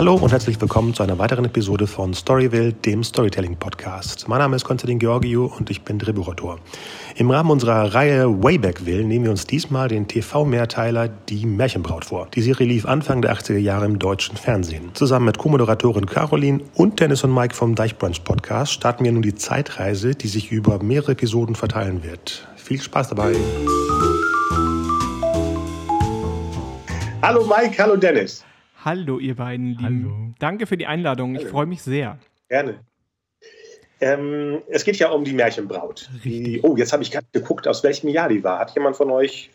Hallo und herzlich willkommen zu einer weiteren Episode von Storyville, dem Storytelling-Podcast. Mein Name ist Konstantin Georgiou und ich bin Drehbuchautor. Im Rahmen unserer Reihe Waybackville nehmen wir uns diesmal den TV-Mehrteiler Die Märchenbraut vor. Die Serie lief Anfang der 80er Jahre im deutschen Fernsehen. Zusammen mit Co-Moderatorin Caroline und Dennis und Mike vom Deichbrunch Podcast starten wir nun die Zeitreise, die sich über mehrere Episoden verteilen wird. Viel Spaß dabei! Hallo Mike, hallo Dennis. Hallo, ihr beiden Lieben. Hallo. Danke für die Einladung. Ich freue mich sehr. Gerne. Ähm, es geht ja um die Märchenbraut. Die, oh, jetzt habe ich gerade geguckt, aus welchem Jahr die war. Hat jemand von euch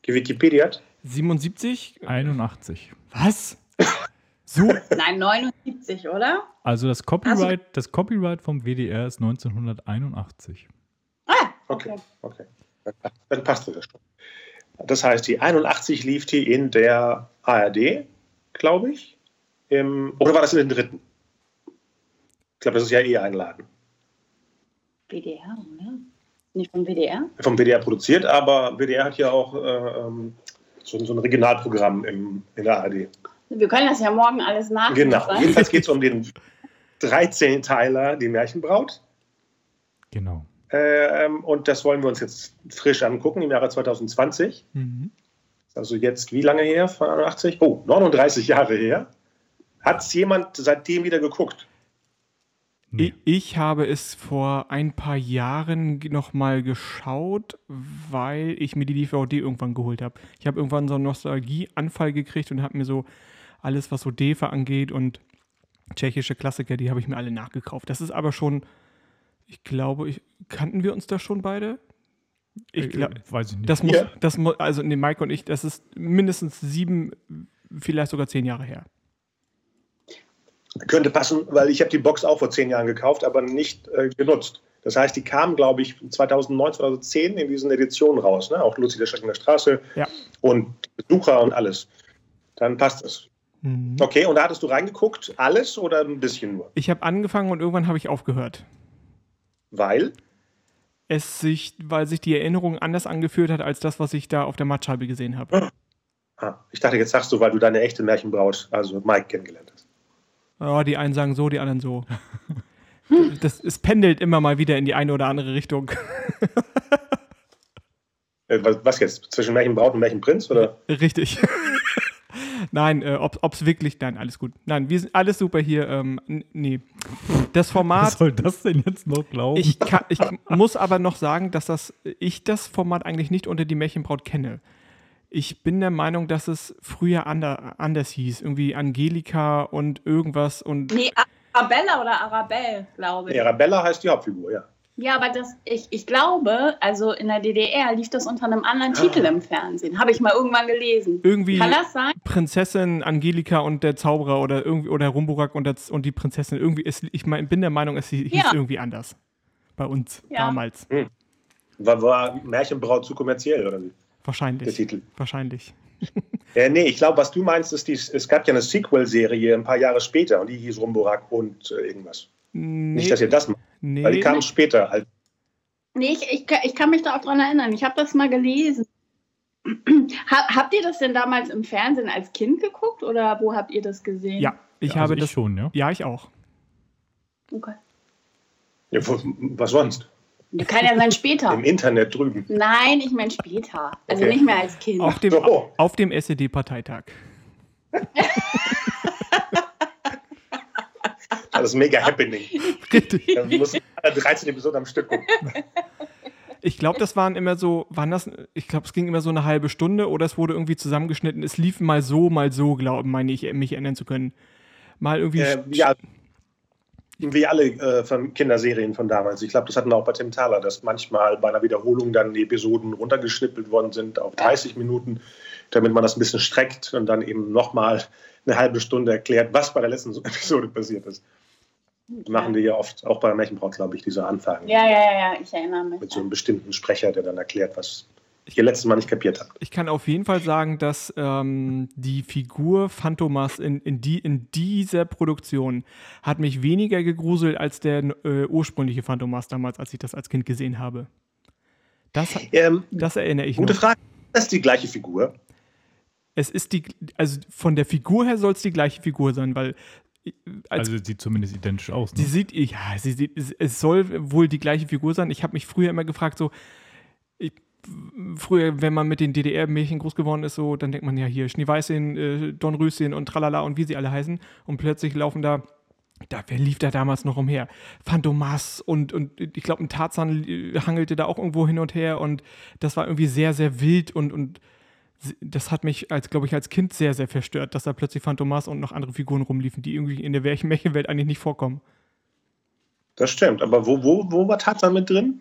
gewikipediert? 77? 81. Was? So? Nein, 79, oder? Also das Copyright, also, das Copyright vom WDR ist 1981. Ah, okay. Okay, okay. Dann passt das schon. Das heißt, die 81 lief die in der ARD glaube ich. Im, oder war das in den dritten? Ich glaube, das ist ja eh einladen. WDR, oder? Nicht vom WDR? Vom WDR produziert, aber WDR hat ja auch äh, ähm, so, so, ein Regionalprogramm im, in der ARD. Wir können das ja morgen alles nachlesen. Genau. Jedenfalls geht es um den 13-Teiler Die Märchenbraut. Genau. Ähm, und das wollen wir uns jetzt frisch angucken im Jahre 2020. Mhm also jetzt wie lange her? 81? Oh, 39 Jahre her. Hat es jemand seitdem wieder geguckt? Nee. Ich habe es vor ein paar Jahren nochmal geschaut, weil ich mir die DVD irgendwann geholt habe. Ich habe irgendwann so einen Nostalgieanfall gekriegt und habe mir so alles, was so Defa angeht und tschechische Klassiker, die habe ich mir alle nachgekauft. Das ist aber schon, ich glaube, ich, kannten wir uns da schon beide? Ich glaube, weiß ich nicht. Das muss, ja. das muss, also nee, Mike und ich, das ist mindestens sieben, vielleicht sogar zehn Jahre her. Könnte passen, weil ich habe die Box auch vor zehn Jahren gekauft, aber nicht äh, genutzt. Das heißt, die kam, glaube ich, 2009, 2010 in diesen Editionen raus. Ne? Auch Luzi der Schreck in der Straße ja. und Besucher und alles. Dann passt es. Mhm. Okay, und da hattest du reingeguckt, alles oder ein bisschen nur? Ich habe angefangen und irgendwann habe ich aufgehört. Weil? Es sich, weil sich die Erinnerung anders angefühlt hat als das, was ich da auf der Mattscheibe gesehen habe. Ah, ich dachte, jetzt sagst du, weil du deine echte Märchenbraut, also Mike, kennengelernt hast. Ja, die einen sagen so, die anderen so. das, es pendelt immer mal wieder in die eine oder andere Richtung. Äh, was jetzt? Zwischen Märchenbraut und Märchenprinz? Oder? Richtig. Nein, äh, ob es wirklich, nein, alles gut. Nein, wir sind alles super hier. Ähm, nee. Das Format. Was soll das denn jetzt noch glauben? Ich, kann, ich muss aber noch sagen, dass das, ich das Format eigentlich nicht unter die Märchenbraut kenne. Ich bin der Meinung, dass es früher ander, anders hieß. Irgendwie Angelika und irgendwas und. Nee, Arabella oder Arabelle, glaube ich. Nee, Arabella heißt die Hauptfigur, ja. Ja, aber das, ich, ich glaube, also in der DDR lief das unter einem anderen ah. Titel im Fernsehen. Habe ich mal irgendwann gelesen. Irgendwie Kann das sein? Prinzessin Angelika und der Zauberer oder irgendwie oder Rumburak und, das, und die Prinzessin. Irgendwie ist, ich mein, bin der Meinung, es hieß ja. irgendwie anders. Bei uns ja. damals. Hm. War, war Märchenbraut zu kommerziell, oder wie? Wahrscheinlich. Der Titel. Wahrscheinlich. äh, nee, ich glaube, was du meinst, ist, die, es gab ja eine Sequel-Serie ein paar Jahre später und die hieß Rumburak und äh, irgendwas. Nee. Nicht, dass ihr das macht. Nee. Weil die kamen später. Halt. Nee, ich, ich, ich kann mich da auch dran erinnern. Ich habe das mal gelesen. habt ihr das denn damals im Fernsehen als Kind geguckt oder wo habt ihr das gesehen? Ja, ich ja, habe also das schon, ja. Ja, ich auch. Okay. Ja, was sonst? Kann ja sein später. Im Internet drüben. Nein, ich meine später. Also okay. nicht mehr als Kind. Auf dem, so. auf dem SED-Parteitag. das mega happening. Richtig. Dann muss 13 Episoden am Stück gucken. Ich glaube, das waren immer so, waren das, ich glaube, es ging immer so eine halbe Stunde oder es wurde irgendwie zusammengeschnitten. Es lief mal so, mal so, glaube meine ich, mich erinnern zu können. Mal irgendwie. Äh, ja, wie alle äh, von Kinderserien von damals. Ich glaube, das hatten wir auch bei Tim Thaler, dass manchmal bei einer Wiederholung dann die Episoden runtergeschnippelt worden sind auf 30 Minuten, damit man das ein bisschen streckt und dann eben nochmal eine halbe Stunde erklärt, was bei der letzten Episode passiert ist. Machen die ja oft, auch bei Märchenbraut, glaube ich, diese Anfragen. Ja, ja, ja, ich erinnere mich. Mit so einem bestimmten Sprecher, der dann erklärt, was ich letztes Mal nicht kapiert habe. Ich kann auf jeden Fall sagen, dass ähm, die Figur Phantomas in, in, die, in dieser Produktion hat mich weniger gegruselt als der äh, ursprüngliche Phantomas damals, als ich das als Kind gesehen habe. Das, ähm, das erinnere ich Gute noch. Frage. Das ist die gleiche Figur? Es ist die, also von der Figur her soll es die gleiche Figur sein, weil als, also sieht zumindest identisch aus. Ne? Sie sieht, ja, sie sieht, es soll wohl die gleiche Figur sein. Ich habe mich früher immer gefragt, so, ich, früher, wenn man mit den DDR-Mädchen groß geworden ist, so, dann denkt man ja hier Schneeweißchen, äh, Dornröschen und tralala und wie sie alle heißen. Und plötzlich laufen da, da wer lief da damals noch umher? Phantomas und, und ich glaube, ein Tarzan hangelte da auch irgendwo hin und her und das war irgendwie sehr, sehr wild und, und das hat mich, als glaube ich, als Kind sehr, sehr verstört, dass da plötzlich Phantomas und noch andere Figuren rumliefen, die irgendwie in der Märchenwelt eigentlich nicht vorkommen. Das stimmt, aber wo, wo, wo war Tarzan mit drin?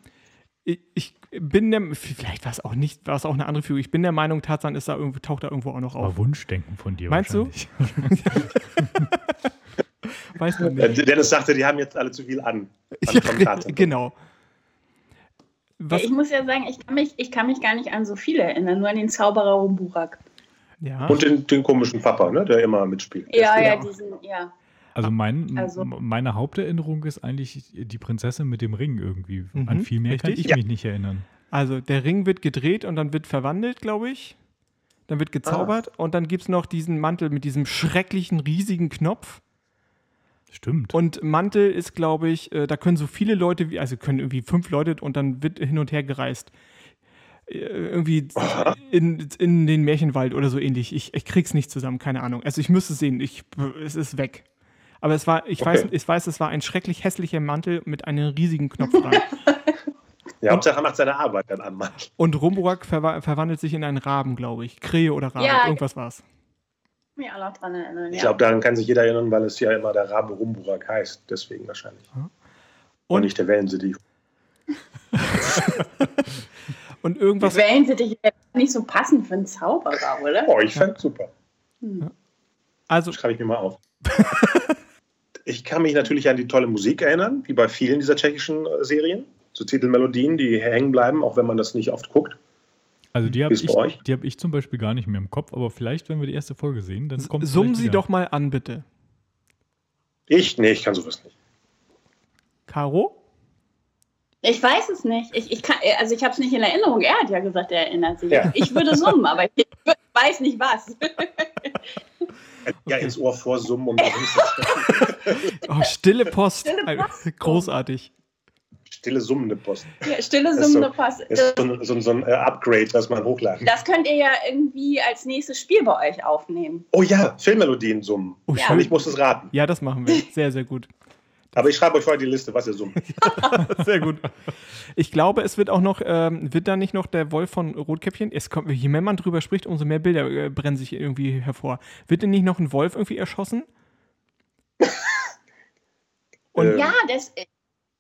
Ich, ich bin der, vielleicht war es auch nicht, war es auch eine andere Figur. Ich bin der Meinung, Tarzan ist da irgendwo, taucht da irgendwo auch noch auf. Aber Wunschdenken von dir. Meinst du? Weiß man nicht. Dennis sagte, die haben jetzt alle zu viel an. Ja, genau. Was? Ich muss ja sagen, ich kann, mich, ich kann mich gar nicht an so viele erinnern, nur an den Zauberer Rumburak. Ja. Und den, den komischen Papa, ne, der immer mitspielt. Ja, ja, diesen, ja. Also, mein, also, meine Haupterinnerung ist eigentlich die Prinzessin mit dem Ring irgendwie. Mhm, An viel mehr richtig? kann ich ja. mich nicht erinnern. Also der Ring wird gedreht und dann wird verwandelt, glaube ich. Dann wird gezaubert ah. und dann gibt es noch diesen Mantel mit diesem schrecklichen, riesigen Knopf. Stimmt. Und Mantel ist, glaube ich, äh, da können so viele Leute, wie, also können irgendwie fünf Leute und dann wird hin und her gereist. Äh, irgendwie in, in den Märchenwald oder so ähnlich. Ich, ich krieg's nicht zusammen, keine Ahnung. Also ich müsste es sehen, ich, es ist weg. Aber es war, ich okay. weiß, ich weiß, es war ein schrecklich hässlicher Mantel mit einem riesigen Knopf dran. ja, Hauptsache er macht seine Arbeit dann am Mantel. Und Rumburak ver verwandelt sich in einen Raben, glaube ich. Krähe oder Rabe, ja, irgendwas war's mich auch noch dran erinnern. Ich glaube, daran kann sich jeder erinnern, weil es ja immer der Rabe Rumburak heißt. Deswegen wahrscheinlich. Und, Und nicht der Wellensittich. Und irgendwas. Wellensittich wäre nicht so passend für einen Zauberer, oder? Oh, ich fände ja. super. Hm. Also. Schreibe ich mir mal auf. ich kann mich natürlich an die tolle Musik erinnern, wie bei vielen dieser tschechischen äh, Serien. So Titelmelodien, die hängen bleiben, auch wenn man das nicht oft guckt. Also die habe ich, hab ich zum Beispiel gar nicht mehr im Kopf, aber vielleicht, wenn wir die erste Folge sehen, dann kommt Summen Sie doch mal an, bitte. Ich? Nee, ich kann sowas nicht. Caro? Ich weiß es nicht. Ich, ich kann, also ich habe es nicht in Erinnerung. Er hat ja gesagt, er erinnert sich. Ja. Ich würde summen, aber ich weiß nicht was. ja, ins Ohr vorsummen und oh, stille Post. Stille Post. Großartig stille summende Post. Ja, stille summende so, Post. Ist so, ein, so, so ein äh, Upgrade, was man hochladen Das könnt ihr ja irgendwie als nächstes Spiel bei euch aufnehmen. Oh ja, Filmmelodien summen. Oh, ja. Ich muss es raten. Ja, das machen wir. Sehr, sehr gut. Aber ich schreibe euch vorher die Liste, was ihr summt. Sehr gut. Ich glaube, es wird auch noch, ähm, wird da nicht noch der Wolf von Rotkäppchen? Es kommt, je mehr man drüber spricht, umso mehr Bilder äh, brennen sich irgendwie hervor. Wird denn nicht noch ein Wolf irgendwie erschossen? Und ja, das,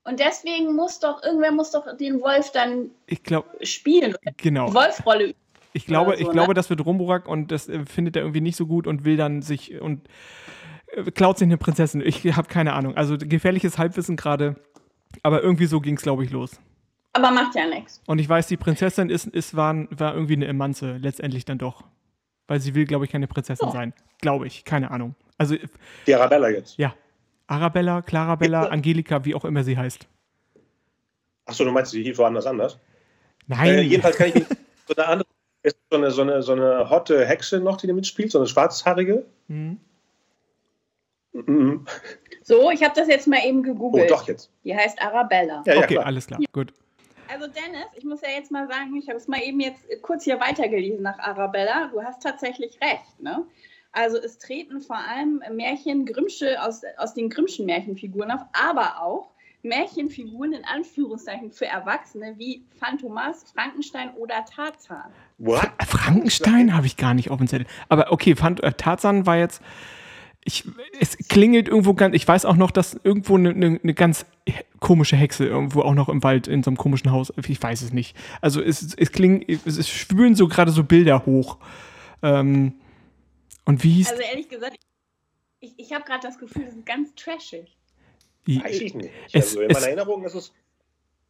und deswegen muss doch, irgendwer muss doch den Wolf dann ich glaub, spielen. Genau. Wolfrolle ich glaube, so, ich ne? glaube, das wird Rumburak und das äh, findet er irgendwie nicht so gut und will dann sich und äh, klaut sich eine Prinzessin. Ich habe keine Ahnung. Also gefährliches Halbwissen gerade. Aber irgendwie so ging es, glaube ich, los. Aber macht ja nichts. Und ich weiß, die Prinzessin ist, ist, war, war irgendwie eine Emanze, letztendlich dann doch. Weil sie will, glaube ich, keine Prinzessin oh. sein. Glaube ich, keine Ahnung. Also, die Arabella jetzt. Ja, Arabella, Clarabella, Angelika, wie auch immer sie heißt. Achso, du meinst, sie hieß woanders anders? Nein. Äh, jedenfalls kann ich mich so eine andere, ist so eine, so eine, so eine hotte Hexe noch, die da mitspielt, so eine schwarzhaarige. Mhm. Mhm. So, ich habe das jetzt mal eben gegoogelt. Oh, doch jetzt. Die heißt Arabella. Ja, ja, okay, klar. alles klar, gut. Also Dennis, ich muss ja jetzt mal sagen, ich habe es mal eben jetzt kurz hier weitergelesen nach Arabella. Du hast tatsächlich recht, ne? Also es treten vor allem Märchen Grimmsche aus, aus den Grimmschen Märchenfiguren auf, aber auch Märchenfiguren in Anführungszeichen für Erwachsene wie Phantomas, Frankenstein oder Tarzan. What? Frankenstein habe ich gar nicht auf dem Zettel. Aber okay, Phant äh, Tarzan war jetzt. Ich, es klingelt irgendwo ganz. Ich weiß auch noch, dass irgendwo eine, eine, eine, ganz komische Hexe irgendwo auch noch im Wald in so einem komischen Haus. Ich weiß es nicht. Also es, es klingt, es, es spülen so gerade so Bilder hoch. Ähm, und wie hieß. Also ehrlich gesagt, ich, ich habe gerade das Gefühl, das ist ganz trashig. Weiß ich nicht. Es, also in meiner Erinnerung ist es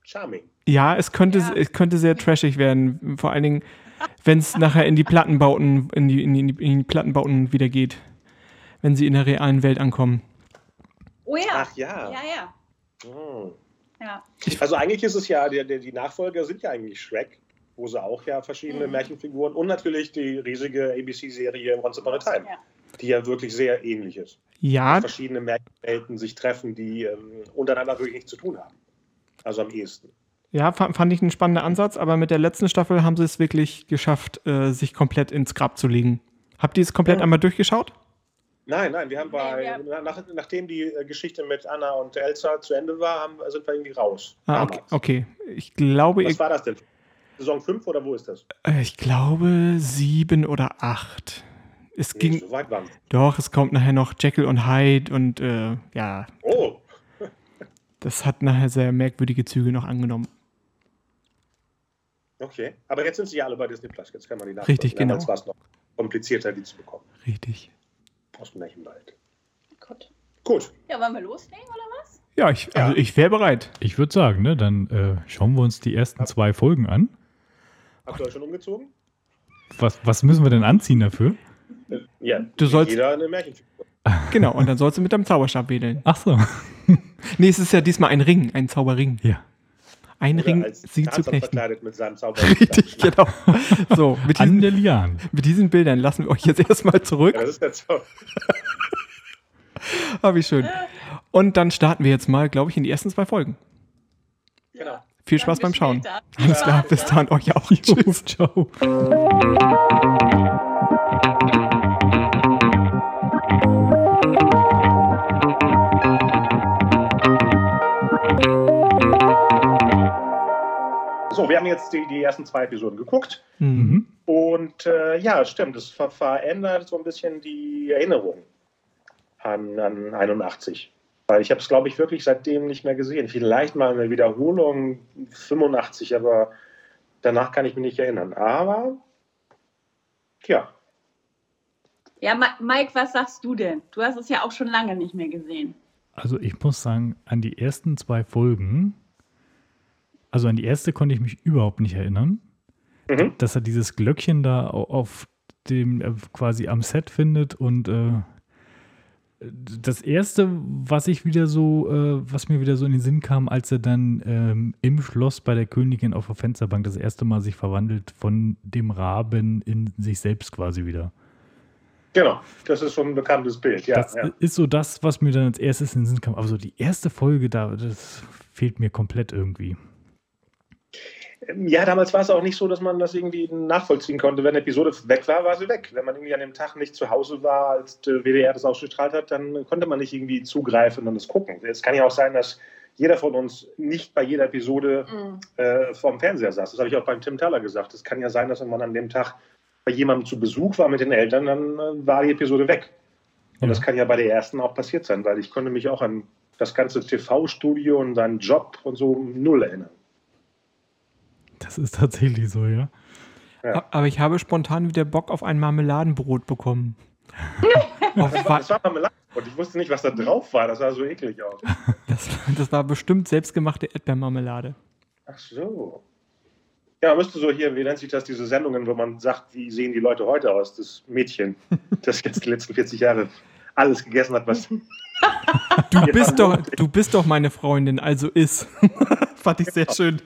charming. Ja, es könnte, ja. es könnte sehr trashig werden. Vor allen Dingen, wenn es nachher in die Plattenbauten, in die, in, die, in die Plattenbauten wieder geht. Wenn sie in der realen Welt ankommen. Oh ja. Ach ja. Ja, ja. Hm. ja. Also eigentlich ist es ja, die, die Nachfolger sind ja eigentlich Shrek. Wo sie auch ja verschiedene mhm. Märchenfiguren und natürlich die riesige ABC-Serie Once Upon a Time, ja. die ja wirklich sehr ähnlich ist. Ja. verschiedene Märchenwelten sich treffen, die ähm, untereinander wirklich nichts zu tun haben. Also am ehesten. Ja, fand ich einen spannenden Ansatz, aber mit der letzten Staffel haben sie es wirklich geschafft, äh, sich komplett ins Grab zu legen. Habt ihr es komplett ja. einmal durchgeschaut? Nein, nein, wir haben bei, nee, nach, nachdem die äh, Geschichte mit Anna und Elsa zu Ende war, haben, sind wir irgendwie raus. Ah, okay, okay. Ich glaube. Was war das denn? Saison 5 oder wo ist das? Äh, ich glaube 7 oder 8. Es nee, ging. So weit waren. Doch, es kommt nachher noch Jekyll und Hyde und äh, ja. Oh! das hat nachher sehr merkwürdige Züge noch angenommen. Okay, aber jetzt sind sie ja alle bei Disney Plus. Jetzt kann man die nachgucken. Richtig, genau. Damals war es noch komplizierter, die zu bekommen. Richtig. Aus dem Märchenwald. Gut. Gut. Ja, wollen wir loslegen oder was? Ja, ich, also ja. ich wäre bereit. Ich würde sagen, ne, dann äh, schauen wir uns die ersten zwei Folgen an. Habt ihr euch schon umgezogen? Was, was müssen wir denn anziehen dafür? Ja, du sollst, jeder eine Märchenfigur. Genau, und dann sollst du mit deinem Zauberstab wedeln. Ach so. nee, es ist ja diesmal ein Ring, ein Zauberring. Ja. Ein Oder Ring, sie zu knechten. verkleidet mit seinem Zauberring. Richtig, genau. So, mit diesen, der Lian. mit diesen Bildern lassen wir euch jetzt erstmal zurück. Ja, das ist der Zauber. ah, wie schön. Und dann starten wir jetzt mal, glaube ich, in die ersten zwei Folgen. Genau. Viel Spaß beim Schauen. Alles klar, bis dann euch auch. Tschüss, ciao. So, wir haben jetzt die, die ersten zwei Episoden geguckt. Mhm. Und äh, ja, stimmt, es ver verändert so ein bisschen die Erinnerung an, an 81. Weil ich habe es, glaube ich, wirklich seitdem nicht mehr gesehen. Vielleicht mal eine Wiederholung 85, aber danach kann ich mich nicht erinnern. Aber, ja. Ja, Mike, was sagst du denn? Du hast es ja auch schon lange nicht mehr gesehen. Also ich muss sagen, an die ersten zwei Folgen, also an die erste konnte ich mich überhaupt nicht erinnern. Mhm. Dass er dieses Glöckchen da auf dem quasi am Set findet und äh, das erste, was ich wieder so, äh, was mir wieder so in den Sinn kam, als er dann ähm, im Schloss bei der Königin auf der Fensterbank das erste Mal sich verwandelt von dem Raben in sich selbst quasi wieder. Genau, das ist schon ein bekanntes Bild, ja. Das ja. ist so das, was mir dann als erstes in den Sinn kam. Aber so die erste Folge da, das fehlt mir komplett irgendwie. Ja, damals war es auch nicht so, dass man das irgendwie nachvollziehen konnte. Wenn eine Episode weg war, war sie weg. Wenn man irgendwie an dem Tag nicht zu Hause war, als der WDR das ausgestrahlt hat, dann konnte man nicht irgendwie zugreifen und es gucken. Es kann ja auch sein, dass jeder von uns nicht bei jeder Episode mhm. äh, vorm Fernseher saß. Das habe ich auch beim Tim Thaler gesagt. Es kann ja sein, dass man an dem Tag bei jemandem zu Besuch war mit den Eltern, dann äh, war die Episode weg. Und das kann ja bei der ersten auch passiert sein, weil ich konnte mich auch an das ganze TV-Studio und seinen Job und so null erinnern. Das ist tatsächlich so, ja. ja. Aber ich habe spontan wieder Bock auf ein Marmeladenbrot bekommen. das, war, das war Marmeladenbrot. Ich wusste nicht, was da drauf war. Das sah so eklig aus. Das, das war bestimmt selbstgemachte Erdbeermarmelade. Ach so. Ja, man müsste so hier, wie nennt sich das, diese Sendungen, wo man sagt, wie sehen die Leute heute aus? Das Mädchen, das jetzt die letzten 40 Jahre alles gegessen hat, was. Du bist, doch, du bist doch meine Freundin, also ist. Fand ich sehr schön.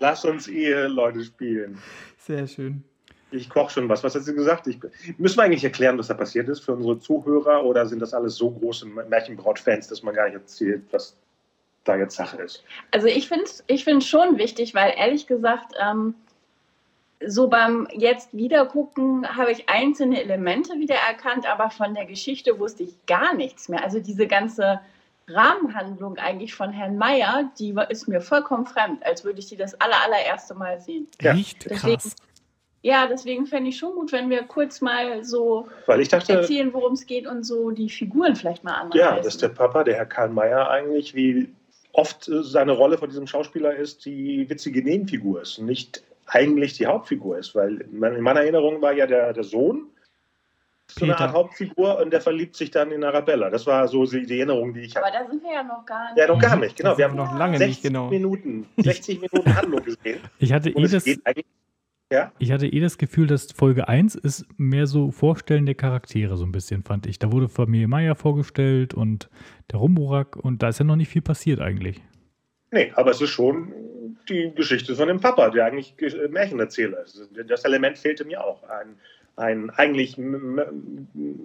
Lass uns Eheleute spielen. Sehr schön. Ich koche schon was. Was hat sie gesagt? Ich, müssen wir eigentlich erklären, was da passiert ist für unsere Zuhörer oder sind das alles so große Märchenbraut-Fans, dass man gar nicht erzählt, was da jetzt Sache ist? Also ich finde es ich schon wichtig, weil ehrlich gesagt, ähm, so beim jetzt Wiedergucken habe ich einzelne Elemente wiedererkannt, aber von der Geschichte wusste ich gar nichts mehr. Also diese ganze Rahmenhandlung eigentlich von Herrn Meyer, die ist mir vollkommen fremd, als würde ich die das aller, allererste Mal sehen. Ja. Echt deswegen, krass. Ja, deswegen fände ich schon gut, wenn wir kurz mal so dachte, erzählen, worum es geht und so die Figuren vielleicht mal anreißen. Ja, dass der Papa, der Herr Karl Meyer, eigentlich wie oft seine Rolle von diesem Schauspieler ist, die witzige Nebenfigur ist, nicht eigentlich die Hauptfigur ist, weil in meiner Erinnerung war ja der, der Sohn so eine Art Hauptfigur und der verliebt sich dann in Arabella. Das war so die, Erinnerung, die ich habe. Aber da sind wir ja noch gar nicht. Ja, noch gar nicht, genau. Wir haben noch lange 60 nicht, genau. Minuten, 60 Minuten Handlung gesehen. Ich hatte, eh das, ja? ich hatte eh das Gefühl, dass Folge 1 ist mehr so Vorstellen der Charaktere, so ein bisschen, fand ich. Da wurde Familie Meier vorgestellt und der Rumburak und da ist ja noch nicht viel passiert eigentlich. Nee, aber es ist schon die Geschichte von dem Papa, der eigentlich Märchenerzähler ist. Das Element fehlte mir auch. Ein, ein eigentlich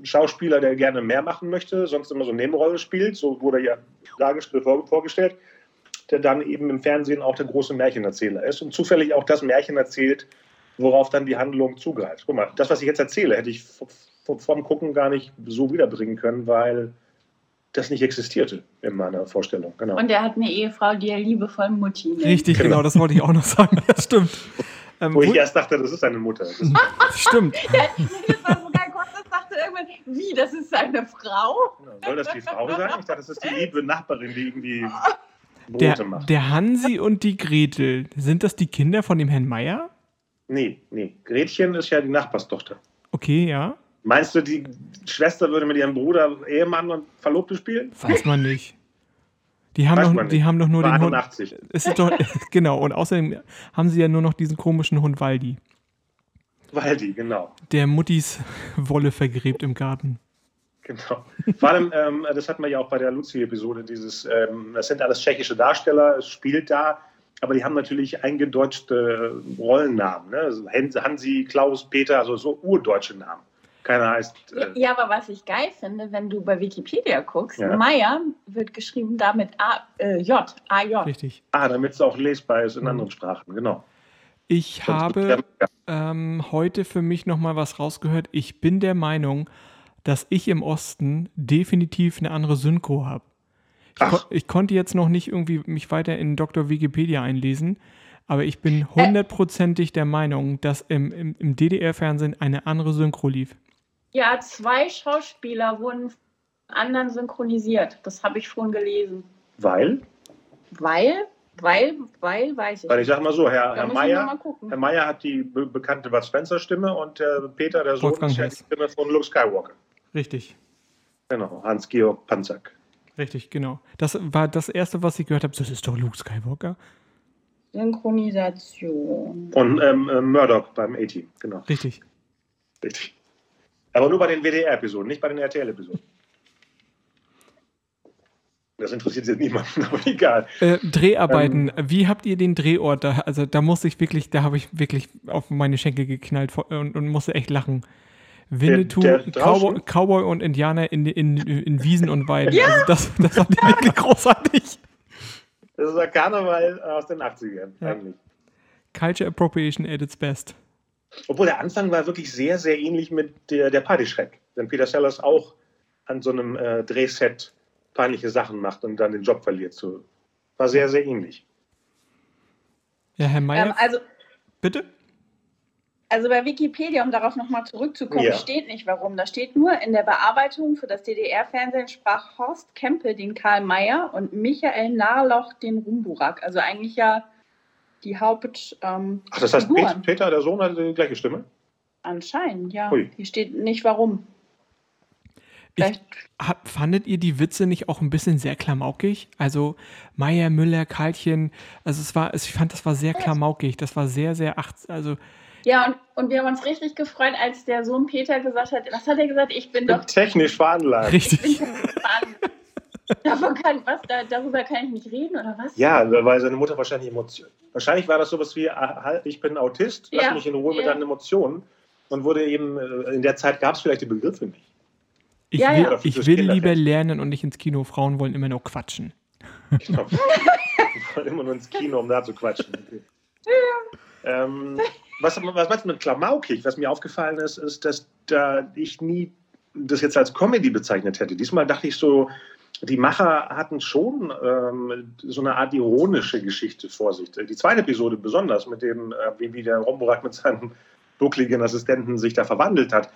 Schauspieler, der gerne mehr machen möchte, sonst immer so eine Nebenrolle spielt, so wurde ja dargestellt, vorgestellt, der dann eben im Fernsehen auch der große Märchenerzähler ist und zufällig auch das Märchen erzählt, worauf dann die Handlung zugreift. Guck mal, das, was ich jetzt erzähle, hätte ich vorm Gucken gar nicht so wiederbringen können, weil das nicht existierte in meiner Vorstellung. Genau. Und er hat eine Ehefrau, die er liebevoll Mutti nennt. Richtig, genau. genau, das wollte ich auch noch sagen. Das stimmt. Ähm, wo ich erst dachte, das ist seine Mutter. Stimmt. ja, das war sogar kurz, das dachte irgendwann, wie, das ist seine Frau? Ja, soll das die Frau sein? Ich dachte, das ist die liebe Nachbarin, die irgendwie Brote der, macht. Der Hansi und die Gretel, sind das die Kinder von dem Herrn Meier? Nee, nee. Gretchen ist ja die Nachbarstochter. Okay, ja. Meinst du, die Schwester würde mit ihrem Bruder Ehemann und Verlobte spielen? Weiß man nicht. Die haben, doch, die haben doch nur War den 81. Hund. Es ist doch, genau, und außerdem haben sie ja nur noch diesen komischen Hund Waldi. Waldi, genau. Der Muttis Wolle vergräbt im Garten. Genau. Vor allem, ähm, das hatten wir ja auch bei der Luzi-Episode, dieses, ähm, das sind alles tschechische Darsteller, es spielt da, aber die haben natürlich eingedeutschte Rollennamen. Ne? Also Hansi, Klaus, Peter, also so urdeutsche Namen. Keiner heißt. Äh ja, aber was ich geil finde, wenn du bei Wikipedia guckst, ja. Meier wird geschrieben damit A, äh, J, A-J. Richtig. Ah, damit es auch lesbar ist in mhm. anderen Sprachen, genau. Ich Sonst habe ähm, heute für mich nochmal was rausgehört. Ich bin der Meinung, dass ich im Osten definitiv eine andere Synchro habe. Ich, kon ich, konnte jetzt noch nicht irgendwie mich weiter in Dr. Wikipedia einlesen, aber ich bin hundertprozentig der Meinung, dass im, im, im DDR-Fernsehen eine andere Synchro lief. Ja, zwei Schauspieler wurden von anderen synchronisiert. Das habe ich vorhin gelesen. Weil? Weil, weil, weil, weiß ich. Weil ich sage mal so, Herr, Herr Meier, Herr Meier hat die be bekannte Bud Spencer Stimme und äh, Peter, der Sohn, ist ja die Stimme von Luke Skywalker. Richtig. Genau, Hans-Georg Panzak. Richtig, genau. Das war das Erste, was ich gehört habe. Das ist doch Luke Skywalker. Synchronisation. Und ähm, äh, Murdoch beim A-Team, genau. Richtig. Richtig. Aber nur bei den WDR-Episoden, nicht bei den RTL-Episoden. Das interessiert jetzt niemanden, aber egal. Äh, Dreharbeiten, ähm, wie habt ihr den Drehort da? Also da musste ich wirklich, da habe ich wirklich auf meine Schenkel geknallt und, und musste echt lachen. Winnetou, der, der Cowboy, Cowboy, und Indianer in, in, in Wiesen und Weiden. Ja. Also das, das war wirklich großartig. Das ist der Karneval aus den 80ern ja. eigentlich. Culture Appropriation at its best. Obwohl der Anfang war wirklich sehr, sehr ähnlich mit der, der Partyschreck. Denn Peter Sellers auch an so einem äh, Drehset peinliche Sachen macht und dann den Job verliert. So. War sehr, sehr ähnlich. Ja, Herr Mayer. Ähm, also, bitte? Also bei Wikipedia, um darauf nochmal zurückzukommen, ja. steht nicht warum. Da steht nur, in der Bearbeitung für das DDR-Fernsehen sprach Horst Kempe den Karl Mayer und Michael Narloch den Rumburak. Also eigentlich ja die Haupt. Ähm, Ach, das heißt, Figuren. Peter, der Sohn, hat die gleiche Stimme? Anscheinend, ja. Ui. Hier steht nicht warum. Ich, hab, fandet ihr die Witze nicht auch ein bisschen sehr klamaukig? Also Meier, Müller, Karlchen, also es war, ich fand, das war sehr klamaukig. Das war sehr, sehr acht, also ja, und, und wir haben uns richtig gefreut, als der Sohn Peter gesagt hat, was hat er gesagt? Ich bin doch technisch veranlagt. Richtig. Davon kann, was, da, darüber kann ich nicht reden, oder was? Ja, weil seine Mutter wahrscheinlich Emotionen. Wahrscheinlich war das sowas wie, ah, ich bin Autist, lass ja. mich in Ruhe ja. mit deinen Emotionen. Und wurde eben, äh, in der Zeit gab es vielleicht die Begriffe nicht. Ich ja, will, ja. Ich will lieber lernen und nicht ins Kino. Frauen wollen immer nur quatschen. Genau. Die wollen immer nur ins Kino, um da zu quatschen. Okay. Ja. Ähm, was, was meinst du mit klamaukig? Was mir aufgefallen ist, ist, dass da ich nie das jetzt als Comedy bezeichnet hätte. Diesmal dachte ich so, die Macher hatten schon ähm, so eine Art ironische Geschichte vor sich. Die zweite Episode besonders, mit dem, äh, wie, wie der Romborak mit seinem buckligen Assistenten sich da verwandelt hat,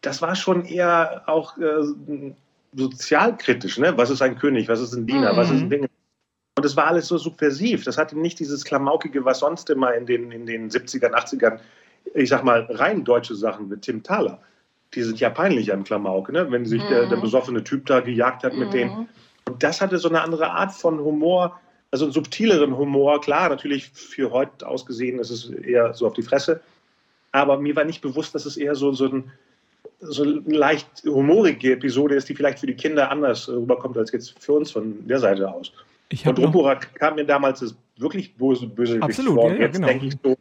das war schon eher auch äh, sozialkritisch. Ne? Was ist ein König? Was ist ein Diener? Mhm. Was ist ein Ding? Und es war alles so subversiv. Das hatte nicht dieses Klamaukige, was sonst immer in den, in den 70ern, 80ern, ich sag mal, rein deutsche Sachen mit Tim Thaler. Die sind ja peinlich an Klamauk, ne? wenn sich mhm. der, der, mhm. besoffene Typ da gejagt hat mit mhm. denen. Und das hatte so eine andere Art von Humor, also einen subtileren Humor. Klar, natürlich für heute ausgesehen ist es eher so auf die Fresse. Aber mir war nicht bewusst, dass es eher so, so, ein, so eine leicht humorige Episode ist, die vielleicht für die Kinder anders rüberkommt als jetzt für uns von der Seite aus. Ich und Rupurak kam mir damals wirklich böse, böse Absolut, ja, ja, Jetzt genau. denke ich so,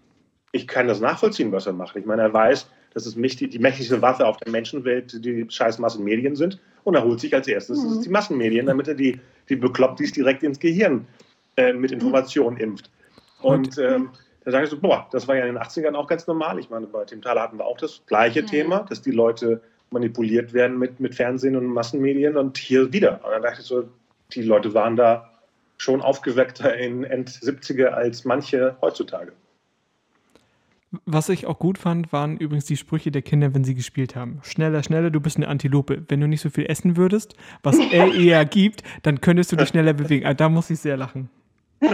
ich kann das nachvollziehen, was er macht. Ich meine, er weiß, dass es mächtig, die mächtigste Waffe auf der Menschenwelt die scheiß Massenmedien sind. Und er holt sich als erstes Mhm. die Massenmedien, damit er die, die Beklopptis direkt ins Gehirn äh, mit Informationen impft. Und ähm, da sage ich so, boah, das war ja in den 80ern auch ganz normal. Ich meine, bei Tim Thaler hatten wir auch das gleiche Mhm. Thema, dass die Leute manipuliert werden mit, mit Fernsehen und Massenmedien und hier wieder. Und dann dachte ich so, die Leute waren da schon aufgeweckter in End 70er als manche heutzutage. Was ich auch gut fand, waren übrigens die Sprüche der Kinder, wenn sie gespielt haben. Schneller, schneller, du bist eine Antilope. Wenn du nicht so viel essen würdest, was er eher gibt, dann könntest du dich schneller bewegen. Also da muss ich sehr lachen.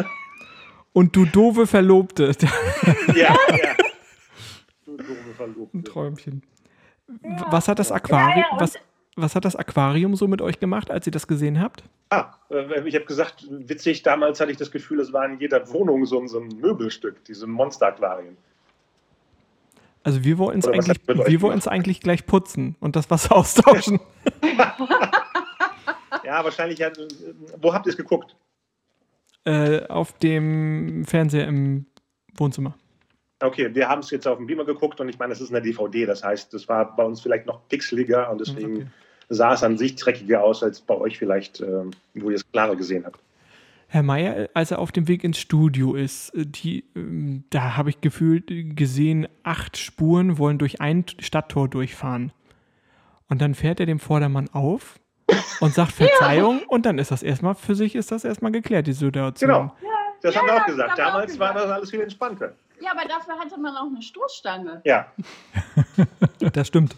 Und du doofe Verlobte. Ja, ja. Du doofe Verlobte. Ein Träumchen. Was hat das Aquarium, Ja, ja, was, was hat das Aquarium so mit euch gemacht, als ihr das gesehen habt? Ah, äh, ich habe gesagt, witzig, damals hatte ich das Gefühl, es war in jeder Wohnung so, ein- so ein Möbelstück, diese Monster-Aquarien. Also wir wollten es eigentlich, wir wollten es eigentlich gleich putzen und das Wasser austauschen. Ja, wahrscheinlich, hat, wo habt ihr es geguckt? äh, auf dem Fernseher im Wohnzimmer. Okay, wir haben es jetzt auf dem Beamer geguckt und ich meine, es ist eine DVD, das heißt, es war bei uns vielleicht noch pixeliger und deswegen Okay. sah es an sich dreckiger aus als bei euch vielleicht, ähm, wo ihr es klarer gesehen habt. Herr Meier, als er auf dem Weg ins Studio ist, äh, die, ähm, da habe ich gefühlt äh, gesehen, acht Spuren wollen durch ein Stadttor durchfahren. Und dann fährt er dem Vordermann auf und sagt Verzeihung und dann ist das erstmal, für sich ist das erstmal geklärt, die Situation. Genau, das haben wir auch das gesagt. haben wir auch Damals war gesagt. das alles viel entspannter. Ja, aber dafür hatte man auch eine Stoßstange. Ja, Das stimmt.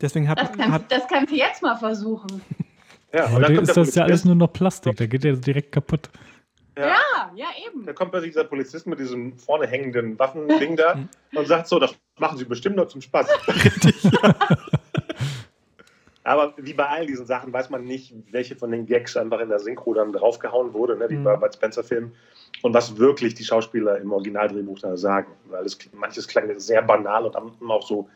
Deswegen hat, Das, kann, hat das kannst du jetzt mal versuchen. Ja. Und dann Heute ist das ja alles nur noch Plastik, da geht der direkt kaputt. Ja. Ja, ja, eben. Da kommt plötzlich dieser Polizist mit diesem vorne hängenden Waffending da und sagt so, das machen Sie bestimmt nur zum Spaß. Aber wie bei all diesen Sachen weiß man nicht, welche von den Gags einfach in der Synchro dann draufgehauen wurde, ne, wie Mhm. bei Bud Spencer-Filmen, und was wirklich die Schauspieler im Originaldrehbuch da sagen. Weil es, manches klang sehr banal und haben auch so,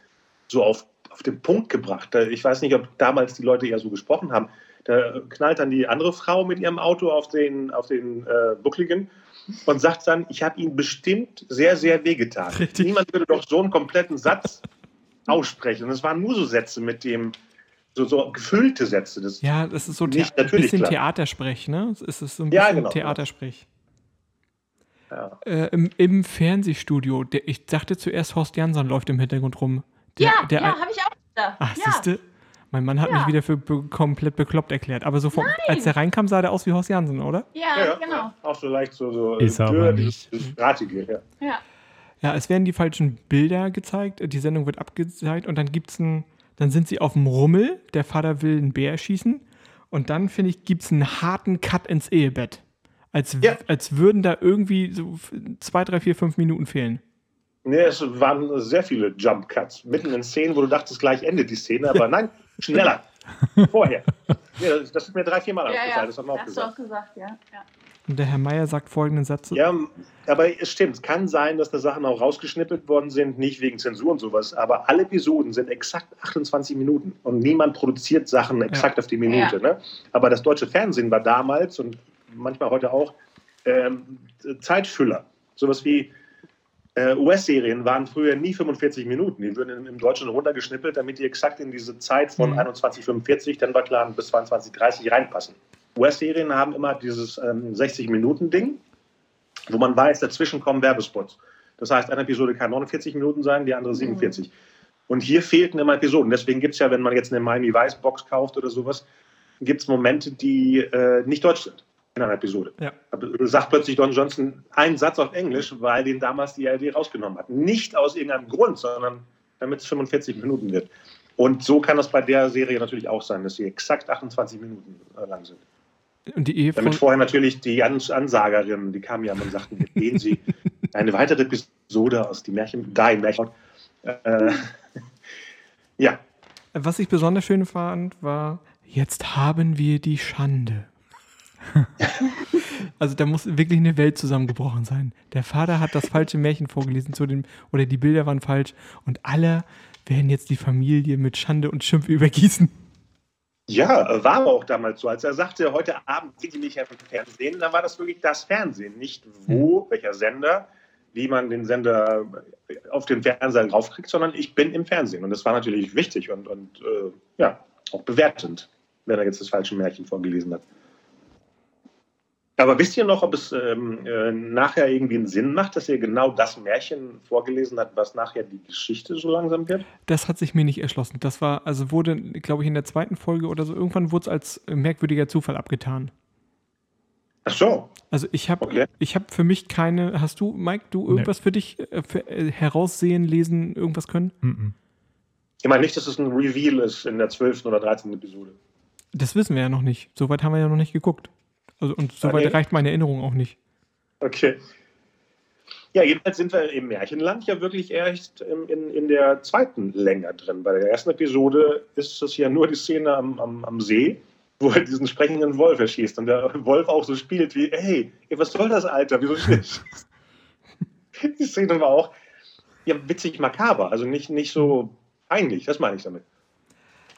so auf, auf den Punkt gebracht. Ich weiß nicht, ob damals die Leute eher so gesprochen haben. Da knallt dann die andere Frau mit ihrem Auto auf den, auf den äh, Buckligen und sagt dann, ich habe Ihnen bestimmt sehr, sehr wehgetan. Richtig. Niemand würde doch so einen kompletten Satz aussprechen. Und es waren nur so Sätze mit dem, so, so gefüllte Sätze. Das, ja, das ist so Nicht ein natürlich bisschen klar. Theatersprech, ne? Es ist so ein Ja, bisschen genau. Theatersprech. ja. Äh, im, Im Fernsehstudio, der, ich dachte zuerst, Horst Jansson läuft im Hintergrund rum. Der, ja, der, ja, habe ich auch gedacht. Ach, ja. siehste, mein Mann hat Ja. mich wieder für be komplett bekloppt erklärt. Aber so vom, als der reinkam, sah der aus wie Horst Jansen, oder? Ja, Ja, ja, genau. Auch so leicht so, so Ist äh, aber nicht. Drahtige. Ja. Ja. Ja, es werden die falschen Bilder gezeigt, die Sendung wird abgezeigt und dann gibt's ein, dann sind sie auf dem Rummel, der Vater will einen Bär schießen und dann, finde ich, gibt's einen harten Cut ins Ehebett. Als, Ja. als würden da irgendwie so zwei, drei, vier, fünf Minuten fehlen. Nee, es waren sehr viele Jump Cuts. Mitten in Szenen, wo du dachtest, gleich endet die Szene, aber nein, schneller. Vorher. Nee, das, das ist mir drei, vier Mal Ja, aufgefallen, ja. das haben wir auch Hast du auch gesagt. gesagt, ja. ja. Und der Herr Meier sagt folgenden Satz. Ja, aber es stimmt, es kann sein, dass da Sachen auch rausgeschnippelt worden sind, nicht wegen Zensur und sowas, aber alle Episoden sind exakt 28 Minuten und niemand produziert Sachen exakt auf die Minute. Ne? Aber das deutsche Fernsehen war damals und manchmal heute auch ähm, Zeitfüller. Sowas wie äh, US-Serien waren früher nie 45 Minuten. Die würden im, Deutschen runtergeschnippelt, damit die exakt in diese Zeit von Mhm. 21,45, dann war klar, bis 22,30 reinpassen. US-Serien haben immer dieses ähm, 60-Minuten-Ding, wo man weiß, dazwischen kommen Werbespots. Das heißt, eine Episode kann 49 Minuten sein, die andere 47. Und hier fehlten immer Episoden. Deswegen gibt es ja, wenn man jetzt eine Miami Vice Box kauft oder sowas, gibt es Momente, die äh, nicht deutsch sind in einer Episode. Ja. Sagt plötzlich Don Johnson einen Satz auf Englisch, weil den damals die ARD rausgenommen hat. Nicht aus irgendeinem Grund, sondern damit es 45 Minuten wird. Und so kann das bei der Serie natürlich auch sein, dass sie exakt 28 Minuten äh, lang sind. Und die Ehefrau, Damit vorher natürlich die Ans Ansagerinnen, die kamen ja und sagten, jetzt gehen Sie eine weitere Episode aus die Märchen, da in Märchen. Äh, ja, was ich besonders schön fand, war, jetzt haben wir die Schande. also da muss wirklich eine Welt zusammengebrochen sein. Der Vater hat das falsche Märchen vorgelesen zu dem, oder die Bilder waren falsch und alle werden jetzt die Familie mit Schande und Schimpf übergießen. Ja, war aber auch damals so. Als er sagte, heute Abend sehe ich mich im Fernsehen, dann war das wirklich das Fernsehen. Nicht wo, welcher Sender, wie man den Sender auf den Fernseher draufkriegt, sondern ich bin im Fernsehen. Und das war natürlich wichtig und, und äh, ja, auch bewertend, wenn er jetzt das falsche Märchen vorgelesen hat. Aber wisst ihr noch, ob es ähm, äh, nachher irgendwie einen Sinn macht, dass ihr genau das Märchen vorgelesen habt, was nachher die Geschichte so langsam wird? Das hat sich mir nicht erschlossen. Das war, also wurde, glaube ich, in der zweiten Folge oder so, irgendwann wurde es als merkwürdiger Zufall abgetan. Ach so. Also ich habe okay. ich habe für mich keine. Hast du, Mike, du irgendwas nee. für dich äh, für, äh, heraussehen, lesen, irgendwas können? Mm -mm. Ich meine nicht, dass es ein Reveal ist in der 12. oder 13. Episode. Das wissen wir ja noch nicht. Soweit haben wir ja noch nicht geguckt. Also, und soweit okay. reicht meine Erinnerung auch nicht. Okay. Ja, jedenfalls sind wir im Märchenland ja wirklich erst in, in, in der zweiten länger drin. Bei der ersten Episode ist es ja nur die Szene am, am, am See, wo er diesen sprechenden Wolf erschießt und der Wolf auch so spielt wie, hey, was soll das, Alter? Wieso schießt Die Szene war auch ja, witzig makaber, also nicht, nicht so peinlich, das meine ich damit.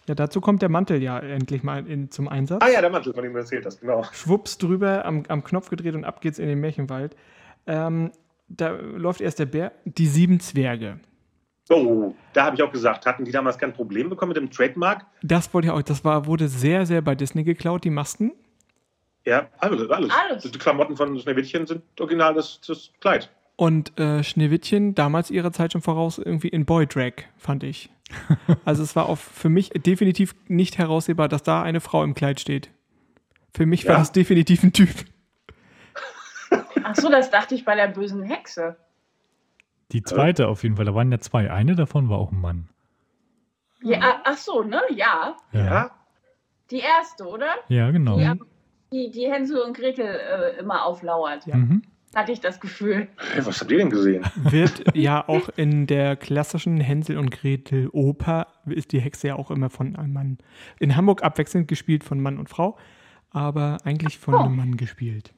Ja, dazu kommt der Mantel ja endlich mal in, zum Einsatz. Ah ja, der Mantel, von dem du erzählt hast, genau. Schwupps drüber, am, am Knopf gedreht und ab geht's in den Märchenwald. Ähm, da läuft erst der Bär, die sieben Zwerge. Oh, da habe ich auch gesagt, hatten die damals kein Problem bekommen mit dem Trademark? Das wollte ich auch, das war, wurde sehr, sehr bei Disney geklaut, die Masken. Ja, alles. alles. alles. Die Klamotten von Schneewittchen sind original das, das Kleid. Und äh, Schneewittchen damals ihrer Zeit schon voraus irgendwie in Boy Drag, fand ich. Also es war auch für mich definitiv nicht heraussehbar, dass da eine Frau im Kleid steht. Für mich ja. war das definitiv ein Typ. Ach so, das dachte ich bei der bösen Hexe. Die zweite auf jeden Fall, da waren ja zwei. Eine davon war auch ein Mann. Ja, ach so, ne? Ja. Ja. Die erste, oder? Ja, genau. Die, die, die Hänsel und Gretel äh, immer auflauert. Ja. Mhm hatte ich das Gefühl. Was habt ihr denn gesehen? Wird ja auch in der klassischen Hänsel und Gretel Oper ist die Hexe ja auch immer von einem Mann. In Hamburg abwechselnd gespielt von Mann und Frau, aber eigentlich von oh. einem Mann gespielt.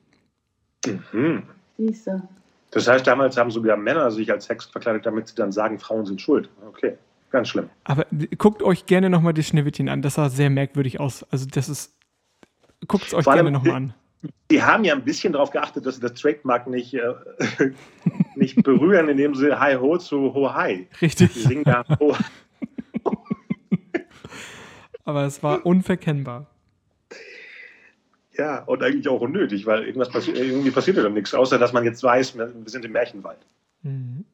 Mhm. Siehste. Das heißt, damals haben sogar Männer sich als Hexen verkleidet, damit sie dann sagen, Frauen sind schuld. Okay, ganz schlimm. Aber guckt euch gerne nochmal das Schneewittchen an. Das sah sehr merkwürdig aus. Also das ist, guckt es euch gerne nochmal an. Die haben ja ein bisschen darauf geachtet, dass sie das Trademark nicht, äh, nicht berühren, indem sie Hi Ho zu Ho Hi. Richtig. Die singen ja Ho. Aber es war unverkennbar. Ja, und eigentlich auch unnötig, weil irgendwas passi irgendwie passiert ja dann nichts, außer dass man jetzt weiß, wir sind im Märchenwald. Mhm.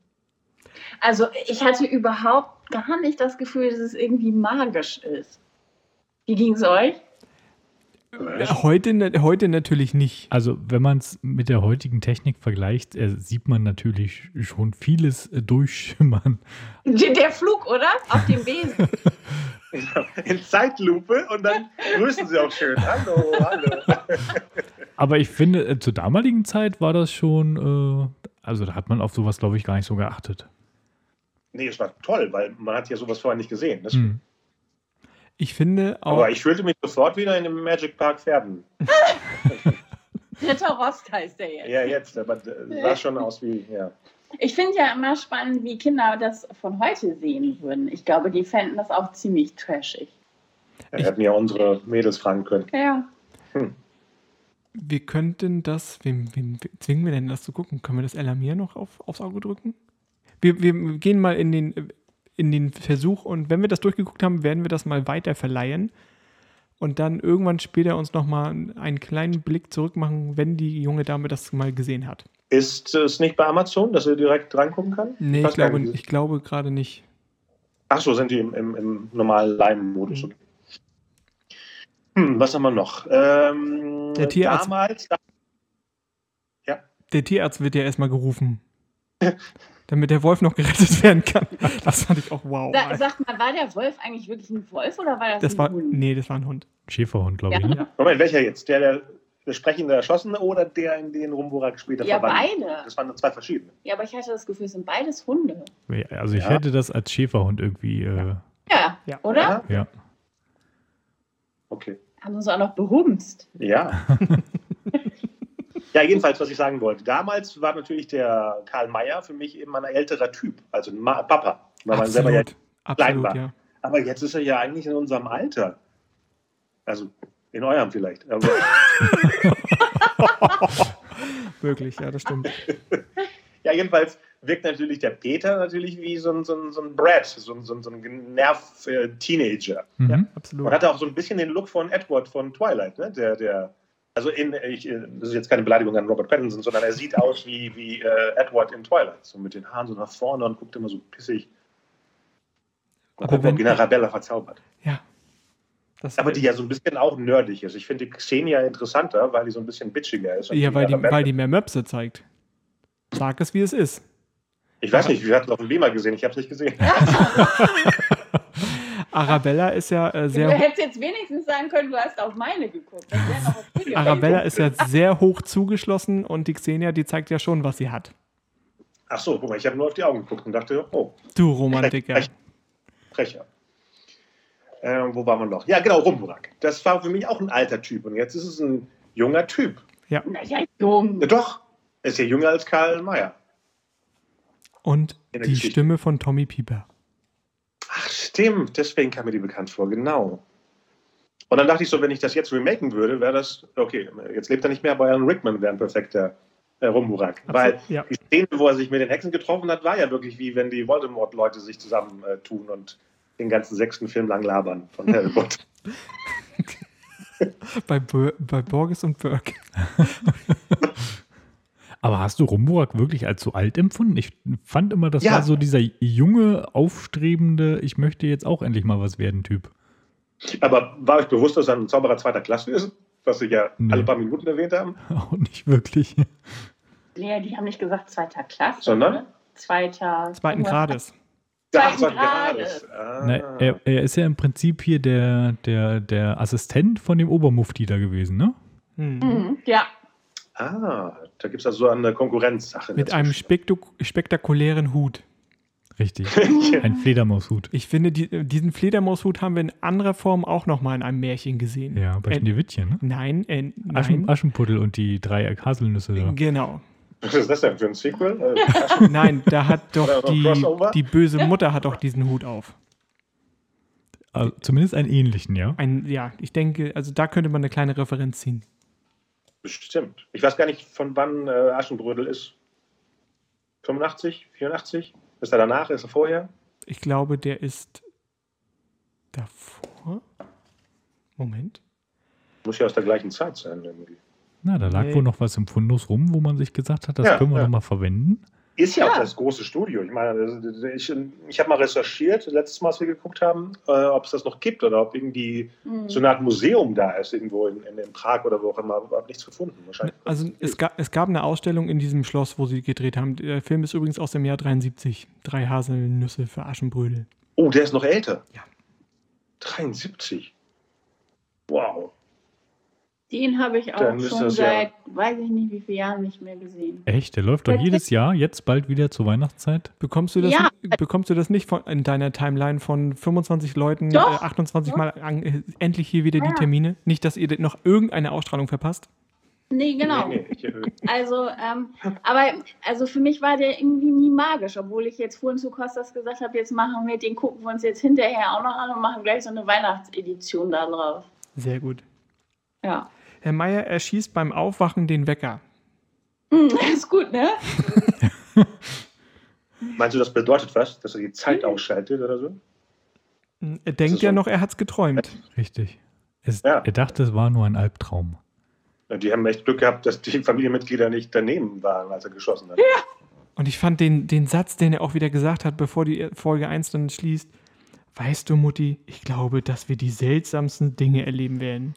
Also ich hatte überhaupt gar nicht das Gefühl, dass es irgendwie magisch ist. Wie ging es euch? Heute, heute natürlich nicht. Also, wenn man es mit der heutigen Technik vergleicht, äh, sieht man natürlich schon vieles äh, durchschimmern. Der Flug, oder? Auf dem Besen. In Zeitlupe und dann grüßen sie auch schön. Hallo, hallo. Aber ich finde, äh, zur damaligen Zeit war das schon, äh, also da hat man auf sowas, glaube ich, gar nicht so geachtet. Nee, es war toll, weil man hat ja sowas vorher nicht gesehen. Das hm. Ich finde auch. Aber ich fühlte mich sofort wieder in dem Magic Park Pferden. Ritter Rost heißt der jetzt. Ja, jetzt, aber das sah schon aus wie, ja. Ich finde ja immer spannend, wie Kinder das von heute sehen würden. Ich glaube, die fänden das auch ziemlich trashig. Ja, wir hätten ja unsere Mädels fragen können. Ja. Hm. Wir könnten das, wem, wem zwingen wir denn das zu gucken? Können wir das Elamir noch auf, aufs Auge drücken? Wir, wir gehen mal in den in den Versuch und wenn wir das durchgeguckt haben, werden wir das mal weiter verleihen und dann irgendwann später uns nochmal einen kleinen Blick zurück machen, wenn die junge Dame das mal gesehen hat. Ist es nicht bei Amazon, dass sie direkt reingucken kann? Nee, ich glaube, ich glaube gerade nicht. Ach so, sind die im, im, im normalen Leim-Modus. Mhm. Hm, was haben wir noch? Ähm, der Tierarzt, damals, ja. Der Tierarzt wird ja erstmal gerufen. damit der Wolf noch gerettet werden kann. Das fand ich auch wow. Da, sag mal, war der Wolf eigentlich wirklich ein Wolf oder war das, das ein war, Hund? Nee, das war ein Hund. Schäferhund, glaube ja. ich. Ne? Moment, welcher jetzt? Der, der, der sprechende Erschossene oder der, in den Rumburak später Ja, beide. Das waren zwei verschiedene. Ja, aber ich hatte das Gefühl, es sind beides Hunde. Also ich ja. hätte das als Schäferhund irgendwie. Äh, ja. ja, oder? Ja. Okay. Haben uns auch noch behumst. Ja. Ja, jedenfalls, was ich sagen wollte. Damals war natürlich der Karl Mayer für mich eben ein älterer Typ, also ein Papa, weil man selber ja klein war. Ja. Aber jetzt ist er ja eigentlich in unserem Alter. Also in eurem vielleicht. Wirklich, ja, das stimmt. ja, jedenfalls wirkt natürlich der Peter natürlich wie so ein, so ein, so ein Brad, so ein, so ein, so ein Nerv-Teenager. Mhm. Ja, absolut. Und hatte auch so ein bisschen den Look von Edward von Twilight, ne? Der, der, also in, ich, das ist jetzt keine Beleidigung an Robert Pattinson, sondern er sieht aus wie, wie äh, Edward in Twilight. So mit den Haaren so nach vorne und guckt immer so pissig. Mal Aber gucken, wenn- ob ihn Arabella verzaubert. Ja. Das Aber die ja so ein bisschen auch nerdig ist. Ich finde die Xenia interessanter, weil die so ein bisschen bitchiger ist. ja, weil die, Arabella- weil die mehr Möpse zeigt. Sag es, wie es ist. Ich weiß nicht, wir hatten es auf dem Beamer gesehen, ich habe es nicht gesehen. Arabella ist ja äh, Du sehr hättest jetzt wenigstens sagen können, du hast auf meine geguckt. Arabella ist ja sehr hoch zugeschlossen und die Xenia, die zeigt ja schon, was sie hat. Ach so, guck mal, ich habe nur auf die Augen geguckt und dachte, oh, Du Romantiker. Frecher. Ähm, wo waren wir noch? Ja, genau, Rumburak. Das war für mich auch ein alter Typ und jetzt ist es ein junger Typ. Na ja, jung. Ja, doch, er ist ja jünger als Karl Mayer. Und die Geschichte. Stimme von Tommy Pieper. Ach, stimmt, deswegen kam mir die bekannt vor, genau. Und dann dachte ich so, wenn ich das jetzt remaken würde, wäre das, okay, jetzt lebt er nicht mehr, aber Alan Rickman wäre ein perfekter äh, Rumburak. Weil ja. die Szene, wo er sich mit den Hexen getroffen hat, war ja wirklich wie wenn die Voldemort-Leute sich zusammentun äh, und den ganzen sechsten Film lang labern von Harry Potter. Bei, bei Borges und Burke. Aber hast du Rumburak wirklich als so alt empfunden? Ich fand immer, das Ja. war so dieser junge, aufstrebende, ich möchte jetzt auch endlich mal was werden Typ. Aber war euch bewusst, dass er ein Zauberer zweiter Klasse ist? Was Sie ja Nee. alle paar Minuten erwähnt haben? Auch nicht wirklich. Lea, die haben nicht gesagt zweiter Klasse. Sondern? ne? Zweiter. Zweiten Grades. Zweiten Grades. Ah. Na, er, er ist ja im Prinzip hier der, der, der Assistent von dem Obermufti da gewesen, ne? Hm. Mhm, ja. Ah, da gibt es also so eine Konkurrenzsache. Mit einem spektakulären Hut. Richtig. Ein Fledermaushut. Ich finde, die, diesen Fledermaushut haben wir in anderer Form auch noch mal in einem Märchen gesehen. Ja, bei Äh, Schneewittchen, ne? Nein, äh, Aschen, nein. Aschenputtel und die drei Haselnüsse da. Genau. Was ist das denn für ein Sequel? Äh, Nein, da hat doch die, die böse Mutter hat doch diesen Hut auf. Also zumindest einen ähnlichen, ja. Ein, ja, ich denke, also da könnte man eine kleine Referenz ziehen. Bestimmt. Ich weiß gar nicht, von wann äh, Aschenbrödel ist. 85, 84? Ist er danach? Ist er vorher? Ich glaube, der ist davor. Moment. Muss ja aus der gleichen Zeit sein. Irgendwie. Na, da lag Nee. wohl noch was im Fundus rum, wo man sich gesagt hat, das Ja, können wir ja. noch mal verwenden. Ist ja, Ja. auch das große Studio. Ich meine, ich, ich habe mal recherchiert, letztes Mal, als wir geguckt haben, äh, ob es das noch gibt oder ob irgendwie Mhm. so eine Art Museum da ist, irgendwo in, in, in Prag oder wo auch immer. Ich habe nichts gefunden. Wahrscheinlich. Also es gab, es gab eine Ausstellung in diesem Schloss, wo sie gedreht haben. Der Film ist übrigens aus dem Jahr 73. Drei Haselnüsse für Aschenbrödel. Oh, der ist noch älter. Ja. 73. Wow. Den habe ich auch schon das ja- seit, weiß ich nicht, wie viele Jahren nicht mehr gesehen. Echt? Der läuft doch jedes Jahr, jetzt bald wieder zur Weihnachtszeit. Bekommst du das, Ja. bekommst du das nicht von, in deiner Timeline von 25 Leuten, Doch. äh, 28 Doch. Mal an, äh, endlich hier wieder die Ja. Termine? Nicht, dass ihr noch irgendeine Ausstrahlung verpasst? Nee, genau. Nee, nee, Also, ähm, aber also für mich war der irgendwie nie magisch, obwohl ich jetzt vorhin zu Kostas gesagt habe, jetzt machen wir den, gucken wir uns jetzt hinterher auch noch an und machen gleich so eine Weihnachtsedition da drauf. Sehr gut. Ja. Herr Meier erschießt beim Aufwachen den Wecker. Hm, ist gut, ne? meinst du, das bedeutet was, dass er die Zeit ausschaltet oder so? Er denkt ja so- noch, er hat's geträumt. Richtig. Es, Ja. Er dachte, es war nur ein Albtraum. Ja, Die haben echt Glück gehabt, dass die Familienmitglieder nicht daneben waren, als er geschossen hat. Und ich fand den, den Satz, den er auch wieder gesagt hat, bevor die Folge 1 dann schließt, weißt du, Mutti, ich glaube, dass wir die seltsamsten Dinge erleben werden.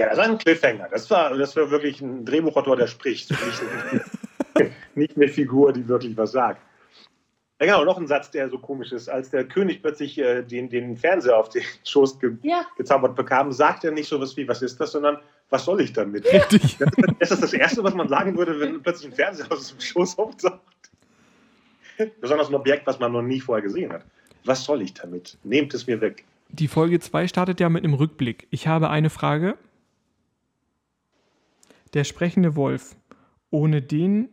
Ja, das war ein Cliffhanger. Das war, das war wirklich ein Drehbuchautor, der spricht. Nicht, nicht eine Figur, die wirklich was sagt. Ja, genau, noch ein Satz, der so komisch ist. Als der König plötzlich äh, den, den Fernseher auf den Schoß ge Ja. gezaubert bekam, sagt er nicht so was wie, was ist das, sondern was soll ich damit? Richtig. Das ist das Erste, was man sagen würde, wenn plötzlich ein Fernseher aus dem Schoß auftaucht. Besonders ein Objekt, was man noch nie vorher gesehen hat. Was soll ich damit? Nehmt es mir weg. Die Folge 2 startet ja mit einem Rückblick. Ich habe eine Frage. Der sprechende Wolf, ohne den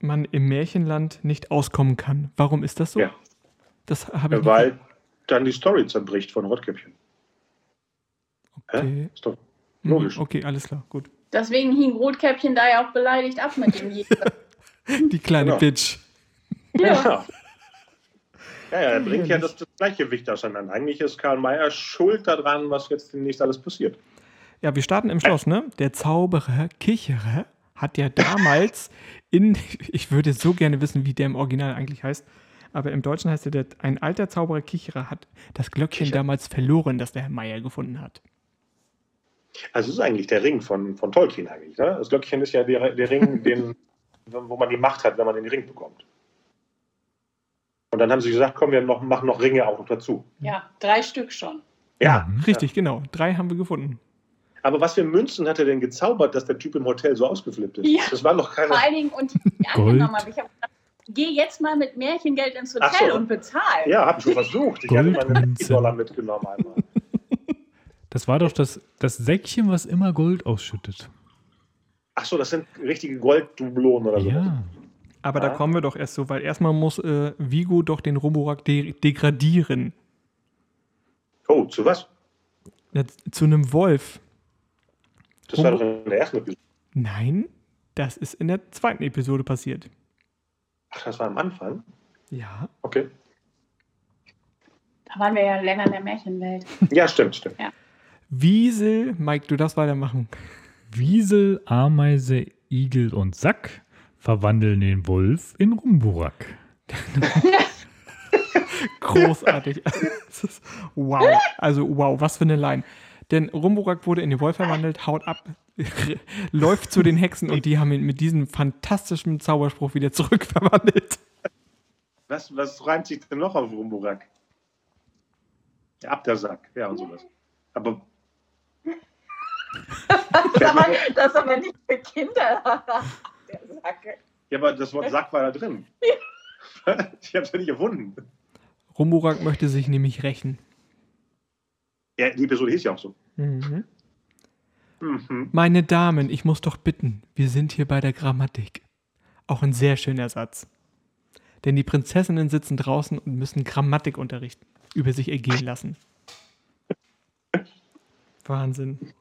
man im Märchenland nicht auskommen kann. Warum ist das so? Ja. Das habe ich nicht Weil dann die Story zerbricht von Rotkäppchen. Okay. Ist doch Mhm, logisch. Okay, alles klar, gut. Deswegen hing Rotkäppchen da ja auch beleidigt ab mit dem Jäger. Die kleine Genau. Bitch. ja. Ja, ja, er bringt ja das, das Gleichgewicht auseinander. Eigentlich ist Karl May schuld daran, was jetzt demnächst alles passiert. Ja, wir starten im Schloss, ne? Der Zauberer Kicherer hat ja damals in, ich würde so gerne wissen, wie der im Original eigentlich heißt, aber im Deutschen heißt er, der, ein alter Zauberer Kicherer hat das Glöckchen Kicher. damals verloren, das der Herr Meier gefunden hat. Also es ist eigentlich der Ring von, von Tolkien eigentlich. Ne? Das Glöckchen ist ja der, der Ring, den, wo man die Macht hat, wenn man den Ring bekommt. Und dann haben sie gesagt, komm, wir noch, machen noch Ringe auch noch dazu. ja, drei Stück schon. Ja. Richtig, genau. Drei haben wir gefunden. Aber was für Münzen hat er denn gezaubert, dass der Typ im Hotel so ausgeflippt ist? Ja. Das war doch keine. Vor allen Dingen, und die angenommen habe, ich habe gedacht, geh jetzt mal mit Märchengeld ins Hotel so. und bezahl. Ja, hab ich schon versucht. Ich hatte meine. Dollar mitgenommen einmal. Das war doch das, das Säckchen, was immer Gold ausschüttet. Ach so, das sind richtige Golddublonen oder so. Ja. Aber da Ja. kommen wir doch erst so, weil erstmal muss äh, Vigo doch den Roborak de degradieren. Oh, zu was? Ja, zu einem Wolf. Das war doch in der ersten Episode. Nein, das ist in der zweiten Episode passiert. Ach, das war am Anfang? Ja. Okay. Da waren wir ja länger in der Märchenwelt. Ja, stimmt, stimmt. Wiesel, Mike, du darfst weitermachen. Wiesel, Ameise, Igel und Sack verwandeln den Wolf in Rumburak. Großartig. Wow. Also, wow, was für eine Line. Denn Rumburak wurde in den Wolf verwandelt, haut ab, läuft zu den Hexen und die haben ihn mit diesem fantastischen Zauberspruch wieder zurückverwandelt. Was, was reimt sich denn noch auf Rumburak? Ja, ab der Sack, ja und sowas. Aber Das ist aber, das ist aber nicht für Kinder. Der Sacke. Ja, aber das Wort Sack war da drin. Ich habe es ja nicht erfunden. Rumburak möchte sich nämlich rächen. Ja, die Episode hieß ja auch so. Mhm. Mhm. Meine Damen, ich muss doch bitten, wir sind hier bei der Grammatik. Auch ein sehr schöner Satz. Denn die Prinzessinnen sitzen draußen und müssen Grammatikunterricht über sich ergehen lassen. Wahnsinn.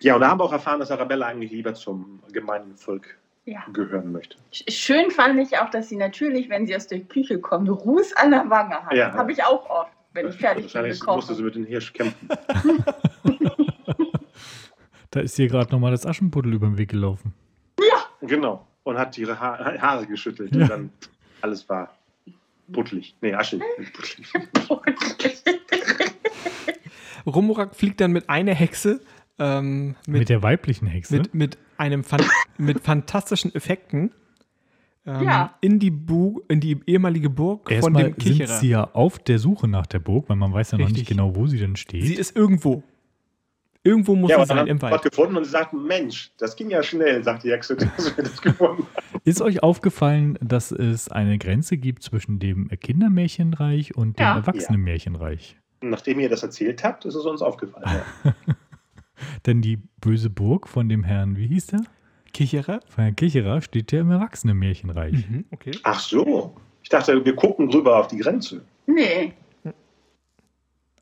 Ja, und da haben wir auch erfahren, dass Arabella eigentlich lieber zum gemeinen Volk Ja. gehören möchte. Schön fand ich auch, dass sie natürlich, wenn sie aus der Küche kommt, Ruß an der Wange hat. Ja. Habe ich auch oft, wenn ich fertig bin Wahrscheinlich musste sie mit dem Hirsch kämpfen. Da ist hier gerade nochmal das Aschenputtel über den Weg gelaufen. Genau. Und hat ihre ha Haare geschüttelt. Ja. Und dann alles war buttelig. Nee, Asche. Rumburak fliegt dann mit einer Hexe, ähm, Mit, mit, der weiblichen Hexe. mit, mit, einem fan mit fantastischen Effekten ähm, Ja. in, die Bu in die ehemalige Burg von Erstmal dem sind Kicherer. sie ja auf der Suche nach der Burg, weil man weiß ja noch Richtig. nicht genau, wo sie denn steht. Sie ist irgendwo. Irgendwo muss Ja, sie sein im sie Wald. gefunden und sie sagten, Mensch, das ging ja schnell, sagt die Hexe, dass wir das gefunden haben. Ist euch aufgefallen, dass es eine Grenze gibt zwischen dem Kindermärchenreich und dem Ja. Erwachsenenmärchenreich? Und Nachdem ihr das erzählt habt, ist es uns aufgefallen. Ja. Denn die böse Burg von dem Herrn, wie hieß der? Kicherer? Von Herrn Kicherer steht ja im Erwachsenenmärchenreich. Mhm, okay. Ach so. Ich dachte, wir gucken rüber auf die Grenze. Nee.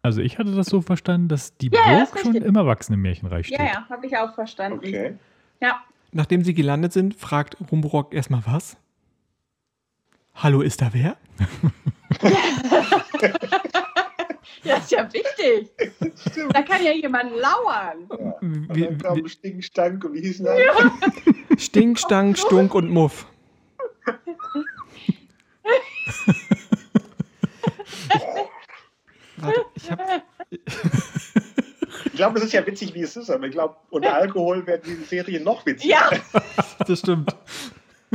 Also ich hatte das so verstanden, dass die Ja, Burg schon richtig. im Erwachsenenmärchenreich steht. Ja, ja, habe ich auch verstanden. Okay. Ja. Nachdem sie gelandet sind, fragt Rumburak erstmal was. Hallo, ist da wer? Ja, ist ja wichtig. Da kann ja jemand lauern. Ja. Und dann kam Stinkstank und wie hieß das? Stink, Stank, Stunk und Muff. Warte, ich hab, Ich glaube, es ist ja witzig, wie es ist, aber ich glaube, unter Alkohol wäre diese Serie noch witziger. Ja, das stimmt.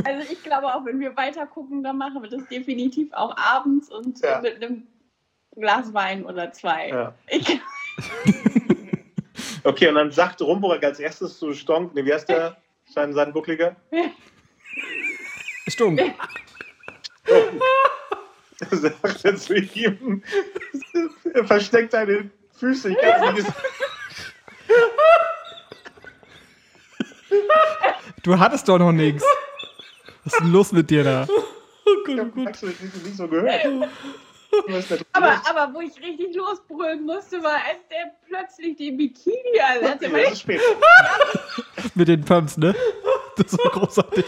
also ich glaube auch, wenn wir weiter gucken, dann machen wir das definitiv auch abends und Ja. mit einem Glas Wein oder zwei. Ja. Ich, Okay, und dann sagt Rumburg als erstes zu Stonk, ne, wie heißt der? Sein, sein Buckliger? Stunk. sagt er zu ihm, er versteckt deine Füße. Ich kann sie nicht Du hattest doch noch nichts. Was ist denn los mit dir da? ich hab Max nicht, nicht so gehört. Aber, aber wo ich richtig losbrüllen musste, war, als der plötzlich den Bikini an. Das Ja, ist spät. Mit den Pumps, ne? Das war großartig.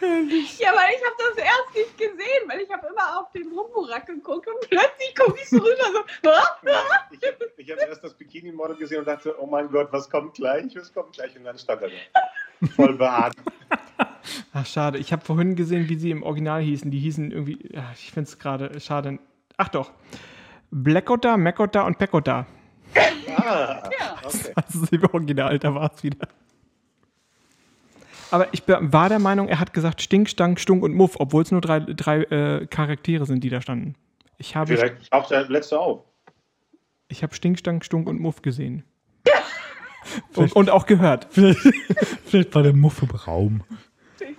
Ja, weil ich habe das erst nicht gesehen, weil ich habe immer auf den Rumburak geguckt und plötzlich gucke ich so rüber so, Ich, ich habe erst das Bikini-Model gesehen und dachte, oh mein Gott, was kommt gleich? Was kommt gleich? Und dann stand er da. Voll behaart. Ach, schade. Ich habe vorhin gesehen, wie sie im Original hießen. Die hießen irgendwie, ich finde es gerade schade. Ach doch. Blackota, Mekota und Pekota. Ah, Ja. okay. Das ist im Original, da war es wieder. Aber ich war der Meinung, er hat gesagt Stink, Stank, Stunk und Muff, obwohl es nur drei, drei äh, Charaktere sind, die da standen. Ich habe, Vielleicht taucht der letzte auf. ich habe Stink, Stank, Stunk und Muff gesehen. und, und auch gehört. Vielleicht, vielleicht war der Muff im Raum.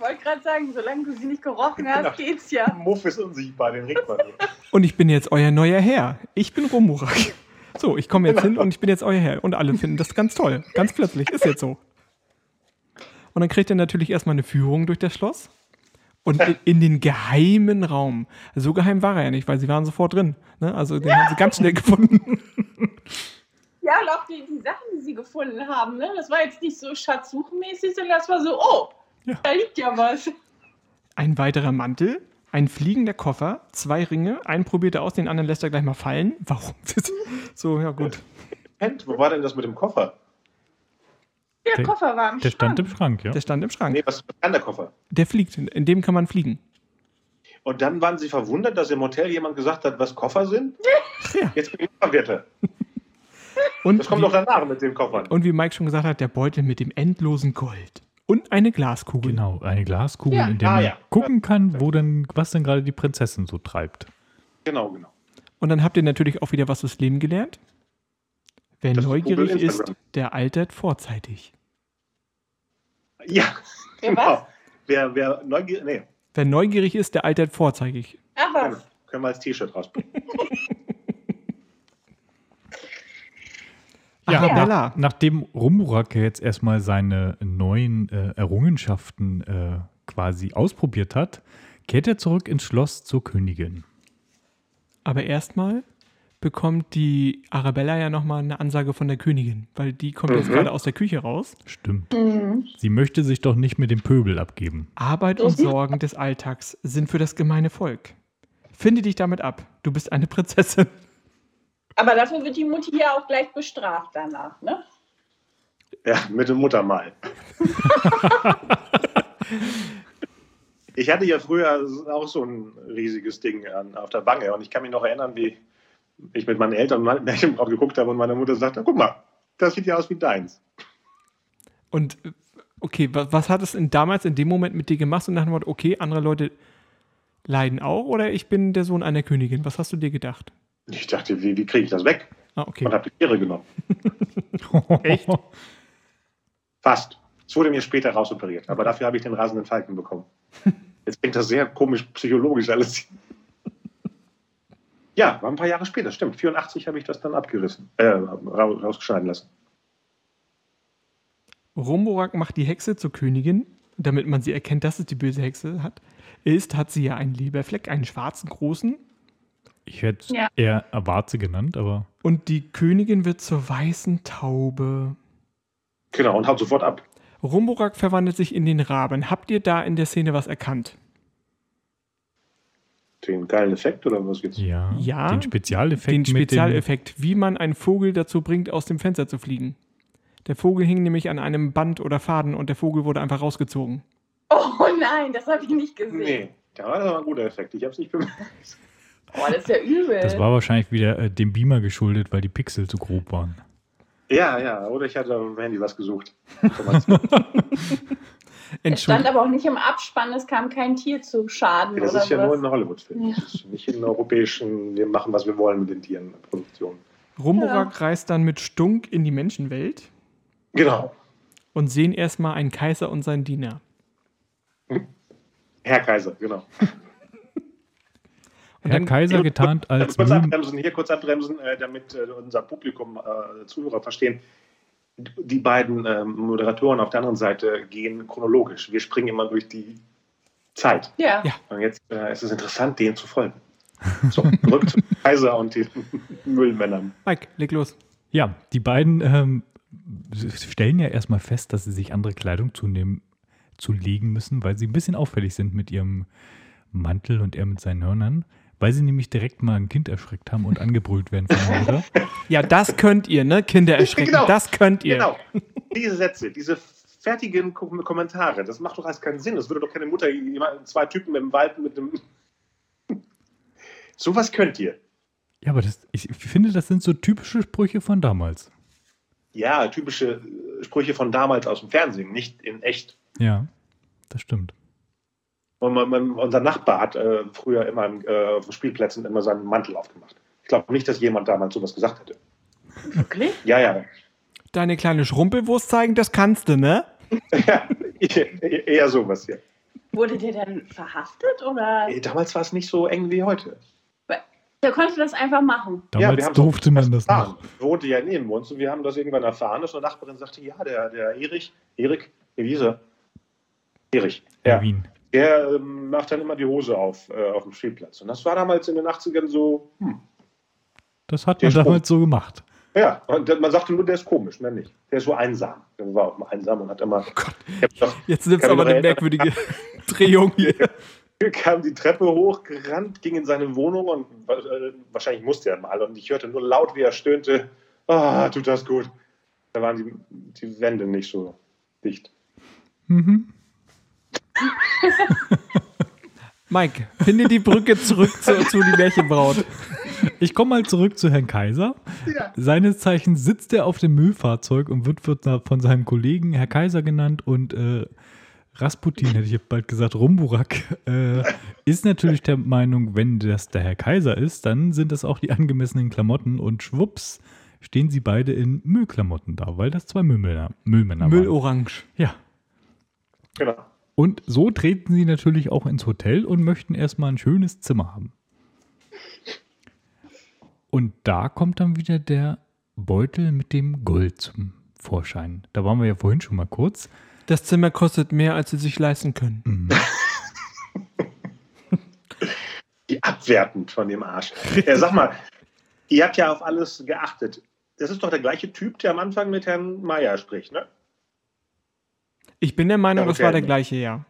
Ich wollte gerade sagen, solange du sie nicht gerochen hast, Genau. geht's ja. Muff ist unsichtbar, den riecht man nur. Und ich bin jetzt euer neuer Herr. Ich bin Romurak. So, ich komme jetzt hin und ich bin jetzt euer Herr. Und alle finden das ganz toll. Ganz plötzlich. Ist jetzt so. Und dann kriegt er natürlich erstmal eine Führung durch das Schloss. Und in, in den geheimen Raum. So geheim war er ja nicht, weil sie waren sofort drin. Ne? Also den haben sie ganz schnell gefunden. Ja, und auch die, die Sachen, die sie gefunden haben, ne? das war jetzt nicht so schatzsuchenmäßig, sondern das war so, oh, Ja. da liegt ja was. Ein weiterer Mantel, ein fliegender Koffer, zwei Ringe. Einen probiert er aus, den anderen lässt er gleich mal fallen. Warum? so, ja gut. Moment, wo war denn das mit dem Koffer? Der, Der- Koffer war am Der stand im Schrank. Schrank, ja. Der stand im Schrank. Nee, was kann der Koffer? Der fliegt. In dem kann man fliegen. Und dann waren sie verwundert, dass im Hotel jemand gesagt hat, was Koffer sind? Ja. Jetzt bin ich verwirrt. Und Das kommt wie- doch danach mit den Koffern. Und wie Mike schon gesagt hat, der Beutel mit dem endlosen Gold. Und eine Glaskugel. Genau, eine Glaskugel, Ja. in der Ah, man ja. gucken kann, wo denn, was denn gerade die Prinzessin so treibt. Genau, genau. Und dann habt ihr natürlich auch wieder was fürs Leben gelernt. Wer Das ist neugierig ist, Instagram. der altert vorzeitig. Ja, Wer genau. Wer, wer neugierig, nee, Wer neugierig ist, der altert vorzeitig. Ach können, was. können wir als T-Shirt rausbringen. Ja, Arabella. nach, nachdem Rumburak jetzt erstmal seine neuen äh, Errungenschaften äh, quasi ausprobiert hat, kehrt er zurück ins Schloss zur Königin. Aber erstmal bekommt die Arabella ja nochmal eine Ansage von der Königin, weil die kommt jetzt Mhm. gerade aus der Küche raus. Stimmt. Mhm. Sie möchte sich doch nicht mit dem Pöbel abgeben. Arbeit und Sorgen des Alltags sind für das gemeine Volk. Finde dich damit ab. Du bist eine Prinzessin. Aber dafür wird die Mutti ja auch gleich bestraft danach, ne? Ja, mit dem Muttermal. ich hatte ja früher auch so ein riesiges Ding an, auf der Wange und ich kann mich noch erinnern, wie ich mit meinen Eltern mal Märchenbraut geguckt habe und meine Mutter sagte, guck mal, das sieht ja aus wie deins. Und okay, was, was hat es in, damals in dem Moment mit dir gemacht und nach dem Motto, okay, andere Leute leiden auch oder ich bin der Sohn einer Königin? Was hast du dir gedacht? Ich dachte, wie, wie kriege ich das weg? Ah, okay. Und habe die Tiere genommen. Echt? Fast. Es wurde mir später rausoperiert, aber dafür habe ich den rasenden Falken bekommen. Jetzt klingt das sehr komisch psychologisch alles. Ja, war ein paar Jahre später, stimmt. 84 habe ich das dann abgerissen, äh, ra- rausgeschneiden lassen. Rumborak macht die Hexe zur Königin, damit man sie erkennt, dass es die böse Hexe hat. Ist, hat sie ja einen Leberfleck, einen schwarzen großen. Ich hätte es Ja. eher Warze genannt, aber Und die Königin wird zur weißen Taube. Genau, und haut sofort ab. Rumborak verwandelt sich in den Raben. Habt ihr da in der Szene was erkannt? Den geilen Effekt oder was jetzt? ja, Ja, den Spezialeffekt Den mit dem, Spezialeffekt, wie man einen Vogel dazu bringt, aus dem Fenster zu fliegen. Der Vogel hing nämlich an einem Band oder Faden und der Vogel wurde einfach rausgezogen. Oh nein, das habe ich nicht gesehen. Nee, da war das ein guter Effekt. Ich habe es nicht bemerkt. Oh, das ist ja übel. Das war wahrscheinlich wieder äh, dem Beamer geschuldet, weil die Pixel zu grob waren. Ja, ja, oder ich hatte auf dem Handy was gesucht. es stand aber auch nicht im Abspann, es kam kein Tier zu Schaden das oder ist ja nur was. ein Hollywood-Film. Ja. Das ist nicht in europäischen, wir machen, was wir wollen mit den Tieren, Produktionen. Rumborak reist dann mit Stunk in die Menschenwelt Genau. und sehen erstmal einen Kaiser und seinen Diener. Herr Kaiser, genau. Und Herr dann, Kaiser getarnt als kurz abbremsen, hier kurz abbremsen, äh, damit äh, unser Publikum, äh, Zuhörer verstehen. Die beiden ähm, Moderatoren auf der anderen Seite gehen chronologisch. Wir springen immer durch die Zeit. Ja. Ja. Und jetzt äh, ist es interessant, denen zu folgen. So, zurück zum Kaiser und den Müllmännern. Mike, leg los. Ja, die beiden ähm, stellen ja erstmal fest, dass sie sich andere Kleidung zunehmen, zulegen müssen, weil sie ein bisschen auffällig sind mit ihrem Mantel und er mit seinen Hörnern, weil sie nämlich direkt mal ein Kind erschreckt haben und angebrüllt werden von der Mutter. Ja, das könnt ihr, ne? Kinder erschrecken, Genau. das könnt ihr. Genau. Diese Sätze, diese fertigen Ko- Kommentare, das macht doch alles keinen Sinn. Das würde doch keine Mutter, zwei Typen im Wald mit einem. Sowas könnt ihr. Ja, aber das, ich finde, das sind so typische Sprüche von damals. Ja, typische äh, Sprüche von damals aus dem Fernsehen, nicht in echt. Ja, das stimmt. Und man, man, unser Nachbar hat äh, früher immer äh, auf den Spielplätzen immer seinen Mantel aufgemacht. Ich glaube nicht, dass jemand damals sowas gesagt hätte. Wirklich? Ja, ja. Deine kleine Schrumpelwurst zeigen, das kannst du, ne? ja eher sowas hier. Wurde der denn verhaftet oder? Damals war es nicht so eng wie heute. Der konnte das einfach machen. Damals wir haben's durfte man das noch. Wohnte ja neben uns und wir haben das irgendwann erfahren, dass eine Nachbarin sagte, ja, der, der Erich, Erik, wie hieß er? Erich, ja, Erwin. Der ähm, macht dann immer die Hose auf äh, auf dem Spielplatz. Und das war damals in den 80ern so, hm, Das hat Der man damals so gemacht. ja, und man sagte nur, der ist komisch, mehr nicht. Der ist so einsam. Der war auch mal einsam und hat immer, ich hab doch, Jetzt nimmt's Kann aber eine noch merkwürdige Drehung hier. kam die Treppe hoch, gerannt, ging in seine Wohnung und äh, wahrscheinlich musste er mal. Und ich hörte nur laut, wie er stöhnte, ah, tut das gut. Da waren die, die Wände nicht so dicht. Mhm. Mike, finde die Brücke zurück zu, zu die Märchenbraut. Ich komme mal zurück zu Herrn Kaiser. Seines Zeichens sitzt er auf dem Müllfahrzeug und wird, wird von seinem Kollegen Herr Kaiser genannt und äh, Rasputin, hätte ich bald gesagt, Rumburak, äh, ist natürlich der Meinung, wenn das der Herr Kaiser ist, dann sind das auch die angemessenen Klamotten und schwupps stehen sie beide in Müllklamotten da, weil das zwei Müllmänner, Müllmänner waren. Müllorange. Ja. Genau. Und so treten sie natürlich auch ins Hotel und möchten erstmal ein schönes Zimmer haben. Und da kommt dann wieder der Beutel mit dem Gold zum Vorschein. Da waren wir ja vorhin schon mal kurz. Das Zimmer kostet mehr, als sie sich leisten können. Mhm. Die abwertend von dem Arsch. Ja, sag mal, ihr habt ja auf alles geachtet. Das ist doch der gleiche Typ, der am Anfang mit Herrn Meier spricht, ne? Ich bin der Meinung, Ja, das war okay. der gleiche, ja.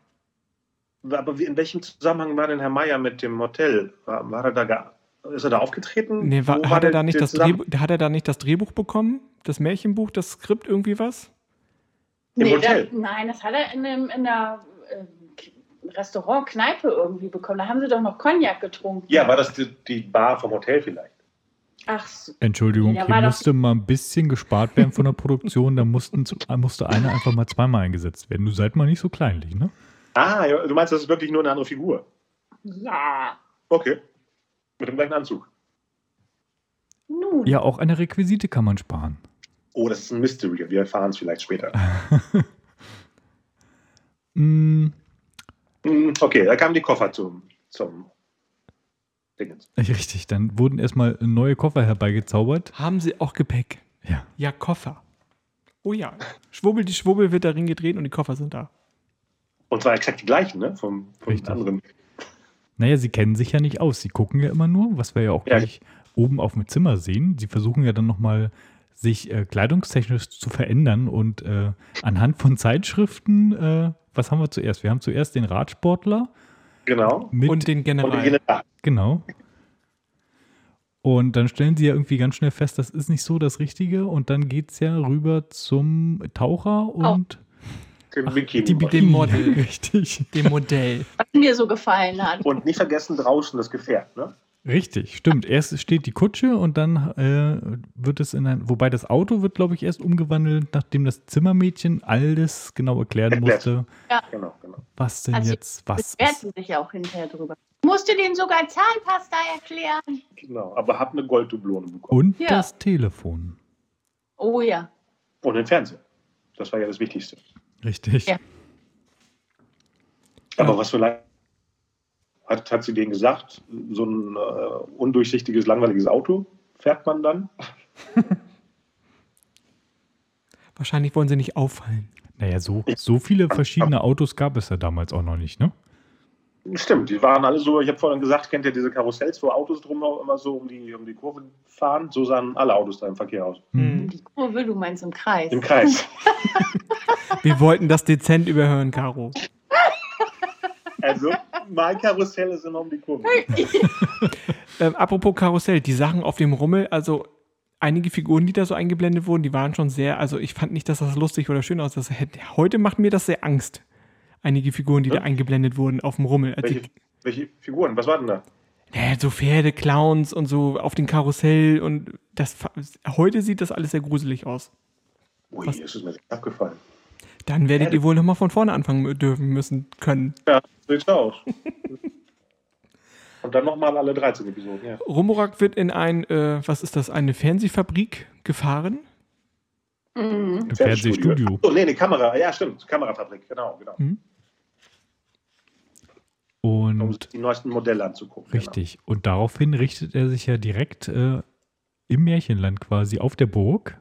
Aber wie, in welchem Zusammenhang war denn Herr Meier mit dem Hotel? War, war er da ge- ist er da aufgetreten? Nee, war, hat, er der- da nicht der das Drehbuch, hat er da nicht das Drehbuch bekommen? Das Märchenbuch, das Skript, irgendwie was? Im Hotel? Das, nein, das hat er in, einem, in einer äh, Restaurant, Kneipe irgendwie bekommen. Da haben sie doch noch Cognac getrunken. Ja, war das die, die Bar vom Hotel vielleicht? Ach so. Entschuldigung, Ja, hier musste mal ein bisschen gespart werden von der Produktion. Da mussten, musste einer einfach mal zweimal eingesetzt werden. Du seid mal nicht so kleinlich, ne? Ah, du meinst, das ist wirklich nur eine andere Figur? Ja. Okay. Mit dem gleichen Anzug. Nun. Ja, auch eine Requisite kann man sparen. Oh, das ist ein Mystery. Wir erfahren es vielleicht später. Mm, Okay, da kamen die Koffer zum, zum Dingens. richtig, dann wurden erstmal neue Koffer herbeigezaubert. Haben sie auch Gepäck? Ja. Ja, Koffer. Oh ja. Schwubbel, die Schwubbel wird darin gedreht und die Koffer sind da. Und zwar exakt die gleichen, ne? Vom, vom anderen. Naja, sie kennen sich ja nicht aus. Sie gucken ja immer nur, was wir ja auch Ja. gleich oben auf dem Zimmer sehen. Sie versuchen ja dann nochmal sich äh, kleidungstechnisch zu verändern und äh, anhand von Zeitschriften, äh, was haben wir zuerst? Wir haben zuerst den Radsportler Genau. mit, und den Und die General. General. genau. Und dann stellen sie ja irgendwie ganz schnell fest, das ist nicht so das Richtige. Und dann geht es ja rüber zum Taucher und Den Bikini. die Bikini. Dem Model. Richtig. Dem Modell. Was mir so gefallen hat. Und nicht vergessen draußen das Gefährt, ne? Richtig, stimmt. Erst steht die Kutsche und dann äh, wird es in ein, wobei das Auto wird, glaube ich, erst umgewandelt, nachdem das Zimmermädchen alles genau erklären musste, Genau, genau. was denn Also, jetzt was sie sich ja auch hinterher drüber. Musste denen sogar Zahnpasta erklären. genau. Aber hab eine Golddublone bekommen. Und Ja. das Telefon. Oh ja. Und den Fernseher. Das war ja das Wichtigste. Richtig. Ja. Aber Ja. was für hat, hat sie denen gesagt? So ein äh, undurchsichtiges, langweiliges Auto fährt man dann? Wahrscheinlich wollen sie nicht auffallen. Naja, so, so viele verschiedene Autos gab es ja damals auch noch nicht, ne? Stimmt, die waren alle so, ich habe vorhin gesagt, kennt ihr diese Karussells, wo Autos drum immer so um die, um die Kurve fahren? So sahen alle Autos da im Verkehr aus. Mhm. Die Kurve, du meinst im Kreis. Im Kreis. Wir wollten das dezent überhören, Caro. Also, mein Karussell ist immer um die Kurve. ähm, apropos Karussell, die Sachen auf dem Rummel, also einige Figuren, die da so eingeblendet wurden, die waren schon sehr, also ich fand nicht, dass das lustig oder schön aussah. Heute macht mir das sehr Angst einige Figuren, die ja. da eingeblendet wurden auf dem Rummel. Also welche, welche, Figuren? Was war denn da? Ja, so Pferde, Clowns und so auf dem Karussell und das heute sieht das alles sehr gruselig aus. Ui, Was? ist es mir abgefallen. Dann werdet ihr wohl nochmal von vorne anfangen dürfen müssen können. Ja, sieht aus. und dann nochmal alle 13 Episoden, ja. Rumborak wird in ein, äh, was ist das, eine Fernsehfabrik gefahren. Mhm. Ein Fernsehstudio. Oh, nee, eine Kamera, ja, stimmt. Kamerafabrik, genau, genau. Mhm. Und um die neuesten Modelle anzugucken. Genau. Richtig. Genau. Und daraufhin richtet er sich ja direkt äh, im Märchenland quasi auf der Burg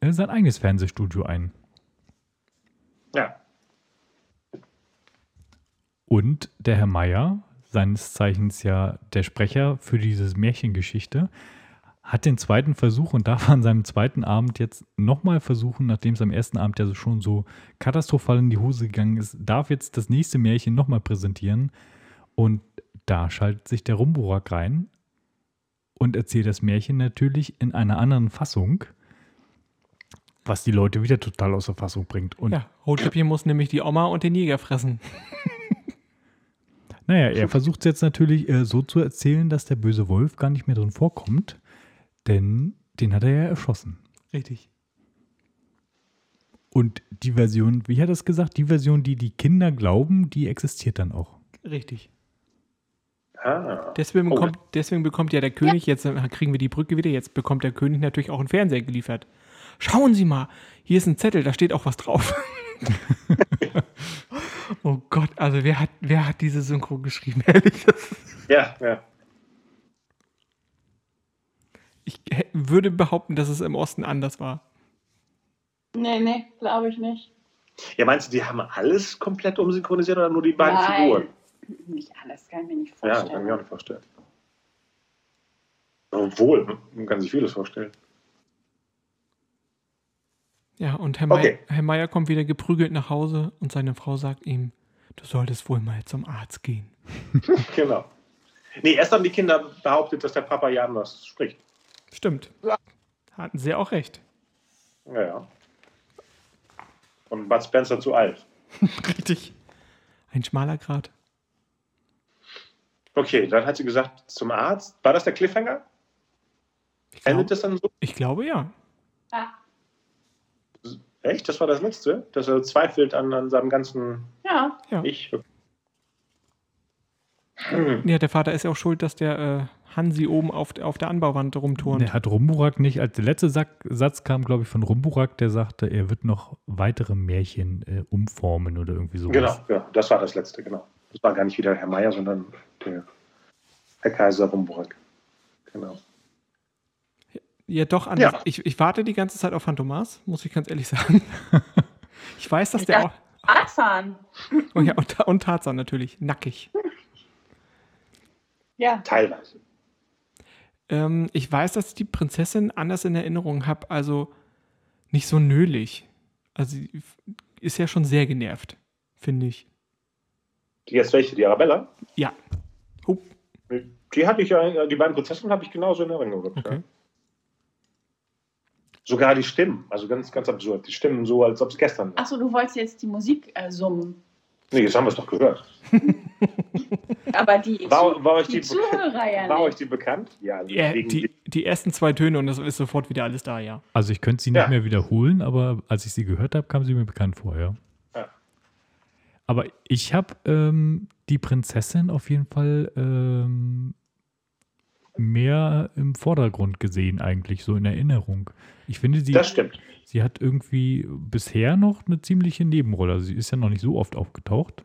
äh, sein eigenes Fernsehstudio ein. Ja. Und der Herr Meier, seines Zeichens ja der Sprecher für diese Märchengeschichte, hat den zweiten Versuch und darf an seinem zweiten Abend jetzt nochmal versuchen, nachdem es am ersten Abend ja schon so katastrophal in die Hose gegangen ist, darf jetzt das nächste Märchen nochmal präsentieren. Und da schaltet sich der Rumburak rein und erzählt das Märchen natürlich in einer anderen Fassung, was die Leute wieder total außer Fassung bringt. Und ja, Rotkäppchen muss nämlich die Oma und den Jäger fressen. naja, er versucht es jetzt natürlich äh, so zu erzählen, dass der böse Wolf gar nicht mehr drin vorkommt, denn den hat er ja erschossen. Richtig. Und die Version, wie hat er es gesagt, die Version, die die Kinder glauben, die existiert dann auch. Richtig. Ah. Deswegen, bekommt, deswegen bekommt ja der König, ja. jetzt kriegen wir die Brücke wieder, jetzt bekommt der König natürlich auch einen Fernseher geliefert. Schauen Sie mal, hier ist ein Zettel, da steht auch was drauf. oh Gott, also wer hat, wer hat diese Synchro geschrieben, ehrlich? Ja, ja. Ich würde behaupten, dass es im Osten anders war. Nee, nee, glaube ich nicht. Ja, meinst du, die haben alles komplett umsynchronisiert oder nur die beiden Nein. Figuren? Nicht alles, kann ich mir nicht vorstellen. Ja, kann ich mir auch nicht vorstellen. Obwohl, man kann sich vieles vorstellen. Ja, und Herr, okay. Meier, Herr Meier kommt wieder geprügelt nach Hause und seine Frau sagt ihm, du solltest wohl mal zum Arzt gehen. genau. Nee, erst haben die Kinder behauptet, dass der Papa ja anders spricht. Stimmt. Hatten sie auch recht. Ja, ja. Und Bud Spencer zu alt. Richtig. Ein schmaler Grat. Okay, dann hat sie gesagt, zum Arzt. War das der Cliffhanger? Glaub, Endet das dann so? Ich glaube ja. Ja. Echt? Das war das letzte? Dass er zweifelt an, an seinem ganzen ja. Ich? Hm. Ja, der Vater ist ja auch schuld, dass der äh, Hansi oben auf, auf der Anbauwand rumturnt. Der hat Rumburak nicht, als der letzte Sack, Satz kam, glaube ich, von Rumburak, der sagte, er wird noch weitere Märchen äh, umformen oder irgendwie sowas. Genau, ja, das war das letzte, genau. Das war gar nicht wieder Herr Meier, sondern der Herr Kaiser Rumburg. Genau. Ja, doch, anders. Ja. Ich, ich warte die ganze Zeit auf Phantomas, muss ich ganz ehrlich sagen. ich weiß, dass der auch. Tarzan. Oh ja, und, und Tarzan natürlich, nackig. Ja. Teilweise. Ähm, ich weiß, dass ich die Prinzessin anders in Erinnerung habe, also nicht so nölig. Also ist ja schon sehr genervt, finde ich. Die jetzt welche? Die Arabella? Ja. Hup. Die hatte ich ja, die beiden Prinzessinnen habe ich genauso in Erinnerung. Okay. Ja. Sogar die Stimmen, also ganz, ganz absurd. Die Stimmen so, als ob es gestern war. Achso, du wolltest jetzt die Musik äh, summen. Nee, jetzt haben wir es doch gehört. Aber die, war, war euch die, die Zuhörer ja War euch die bekannt? Ja, also ja die, die, ersten zwei Töne und das ist sofort wieder alles da, ja. Also ich könnte sie nicht ja. mehr wiederholen, aber als ich sie gehört habe, kam sie mir bekannt vor, ja. Aber ich habe ähm, die Prinzessin auf jeden Fall ähm, mehr im Vordergrund gesehen, eigentlich, so in Erinnerung. Ich finde, sie, das stimmt. sie hat irgendwie bisher noch eine ziemliche Nebenrolle. Also sie ist ja noch nicht so oft aufgetaucht.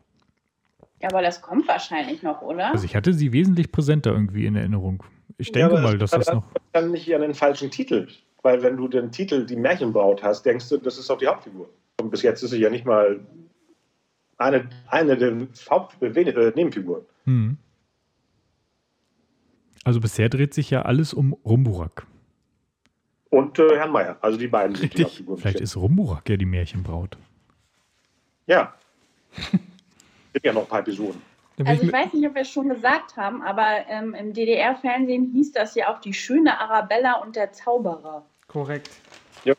Ja, aber das kommt wahrscheinlich noch, oder? Also ich hatte sie wesentlich präsenter irgendwie in Erinnerung. Ich denke ja, mal, dass das noch. Dann nicht an den falschen Titel. Weil wenn du den Titel Die Märchenbraut hast, denkst du, das ist auch die Hauptfigur. Und bis jetzt ist sie ja nicht mal eine, eine der Hauptnebenfiguren. Äh, hm. Also bisher dreht sich ja alles um Rumburak. Und äh, Herrn Meier. Also die beiden sind die. Vielleicht ist Rumburak ja die Märchenbraut. Ja. Gibt ja noch ein paar Episoden. Also ich weiß nicht, ob wir es schon gesagt haben, aber ähm, im DDR-Fernsehen hieß das ja auch die schöne Arabella und der Zauberer. Korrekt. Ja.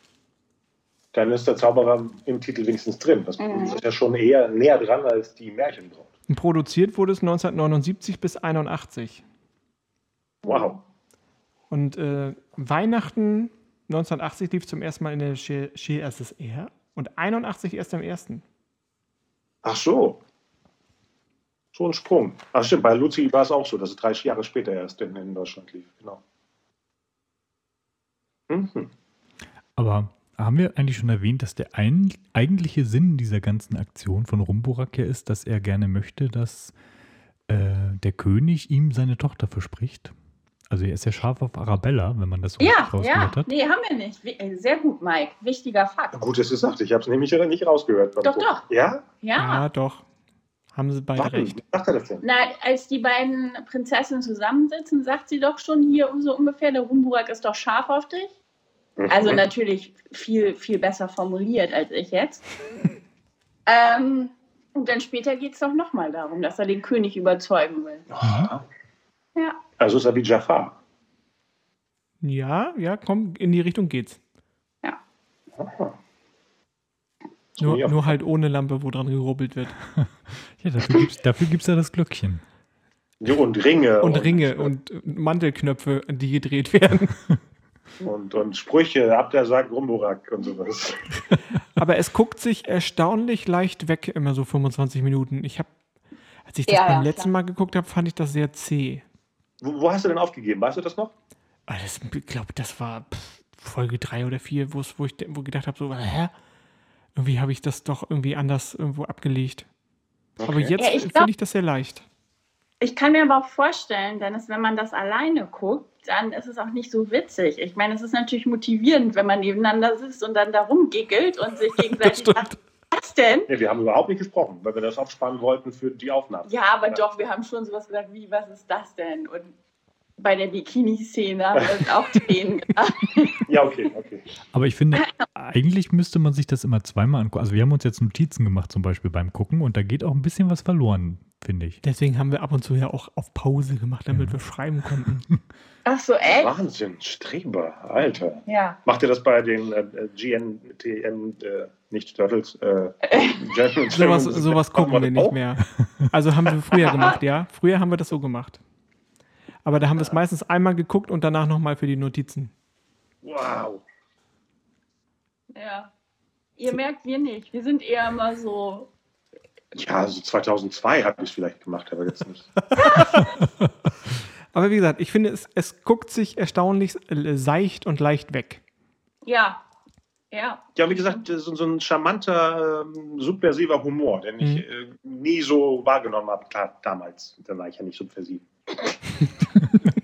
Dann ist der Zauberer im Titel wenigstens drin. Das mhm. ist ja schon eher näher dran als die Märchenbraut. Produziert wurde es 1979 bis 81. Wow. Und äh, Weihnachten 1980 lief zum ersten Mal in der SSR und 81 erst im ersten. Ach so. So ein Sprung. Ach stimmt, bei Luzi war es auch so, dass es drei Jahre später erst in, in Deutschland lief. Genau. Mhm. Aber haben wir eigentlich schon erwähnt, dass der ein, eigentliche Sinn dieser ganzen Aktion von Rumburak ja ist, dass er gerne möchte, dass äh, der König ihm seine Tochter verspricht? Also er ist ja scharf auf Arabella, wenn man das so ja, rausgehört ja. hat. Nee, haben wir nicht. Äh, sehr gut, Mike. Wichtiger Fakt. Gut, dass du sagst. Ich habe es nämlich nicht rausgehört. Doch, doch. Ja? Ja. Ja, doch. Haben sie beide Wann? recht. Was sagt er das denn? Na, als die beiden Prinzessinnen zusammensitzen, sagt sie doch schon hier so ungefähr, der Rumburak ist doch scharf auf dich. Mhm. Also natürlich viel, viel besser formuliert als ich jetzt. ähm, und dann später geht es doch nochmal darum, dass er den König überzeugen will. Aha. Ja. Also ist er wie Jafar. Ja, ja, komm, in die Richtung geht's. Ja. Aha. Nur, nur halt ohne Lampe, wo dran gerubbelt wird. ja, dafür gibt's, dafür gibt's ja das Glöckchen. Und Ringe. Und, und Ringe und Mantelknöpfe, die gedreht werden. Und, und Sprüche, ab der sagt Rumburak und sowas. Aber es guckt sich erstaunlich leicht weg, immer so 25 Minuten. Ich habe, als ich das ja, beim ja, letzten klar. Mal geguckt habe, fand ich das sehr zäh. Wo, wo, hast du denn aufgegeben? Weißt du das noch? Das, ich glaube, das war Folge 3 oder 4, wo ich, wo ich gedacht habe, so, hä? Irgendwie habe ich das doch irgendwie anders irgendwo abgelegt. Okay. Aber jetzt ja, finde ich das sehr leicht. Ich kann mir aber auch vorstellen, Dennis, wenn man das alleine guckt, dann ist es auch nicht so witzig. Ich meine, es ist natürlich motivierend, wenn man nebeneinander sitzt und dann da rumgiggelt und sich gegenseitig sagt, was denn? Ja, wir haben überhaupt nicht gesprochen, weil wir das aufspannen wollten für die Aufnahme. Ja, aber ja. doch, wir haben schon sowas gesagt wie, was ist das denn? Und bei der Bikini-Szene haben wir auch Tränen gehabt. Ja, okay, okay. Aber ich finde, eigentlich müsste man sich das immer zweimal angucken. Also wir haben uns jetzt Notizen gemacht, zum Beispiel beim Gucken, und da geht auch ein bisschen was verloren, finde ich. Deswegen haben wir ab und zu ja auch auf Pause gemacht, damit ja. wir schreiben konnten. Ach so, echt? Wahnsinn, Streber, Alter. Ja. Macht ihr das bei den äh, GNTM, äh, nicht Turtles, äh, sowas, sowas gucken wir nicht mehr. Also haben wir früher gemacht, ja. Früher haben wir das so gemacht. Aber da haben wir es meistens einmal geguckt und danach nochmal für die Notizen. Wow. Ja. Ihr so. merkt, wir nicht. Wir sind eher mal so. Ja, also 2002 habe ich es vielleicht gemacht, aber jetzt nicht. Aber wie gesagt, ich finde, es, es guckt sich erstaunlich äh, seicht und leicht weg. Ja, ja. Ja, wie gesagt, so, so ein charmanter, ähm, subversiver Humor, den ich mhm. äh, nie so wahrgenommen habe. Klar, damals, da war ich ja nicht subversiv.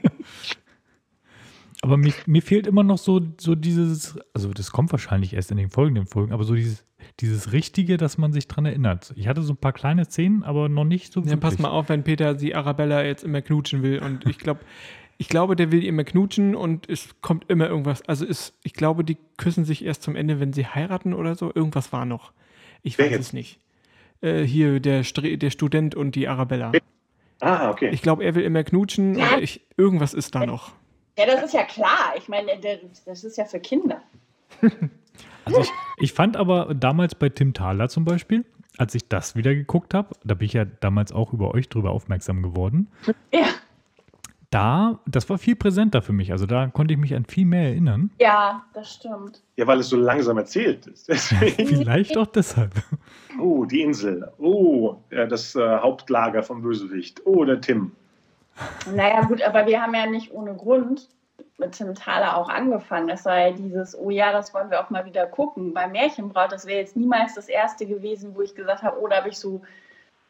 aber mir, mir fehlt immer noch so, so dieses, also das kommt wahrscheinlich erst in den folgenden Folgen, aber so dieses, dieses Richtige, dass man sich dran erinnert. Ich hatte so ein paar kleine Szenen, aber noch nicht so ja, wirklich. Pass mal auf, wenn Peter die Arabella jetzt immer knutschen will und ich glaube, ich glaube, der will immer knutschen und es kommt immer irgendwas. Also ist, ich glaube, die küssen sich erst zum Ende, wenn sie heiraten oder so. Irgendwas war noch. Ich weiß es nicht. Äh, hier der, der Student und die Arabella. Ah, okay. Ich glaube, er will immer knutschen ja. ich, irgendwas ist da noch. Ja, das ist ja klar. Ich meine, das ist ja für Kinder. also ich, ich fand aber damals bei Tim Thaler zum Beispiel, als ich das wieder geguckt habe, da bin ich ja damals auch über euch drüber aufmerksam geworden. Ja. Da, das war viel präsenter für mich. Also da konnte ich mich an viel mehr erinnern. Ja, das stimmt. Ja, weil es so langsam erzählt ist. Vielleicht auch deshalb. Oh, die Insel. Oh, das äh, Hauptlager vom Bösewicht. Oh, der Tim. Naja, gut, aber wir haben ja nicht ohne Grund mit Tim Thaler auch angefangen. Das war ja dieses, oh ja, das wollen wir auch mal wieder gucken. Bei Märchenbraut, das wäre jetzt niemals das erste gewesen, wo ich gesagt habe, oh, da habe ich so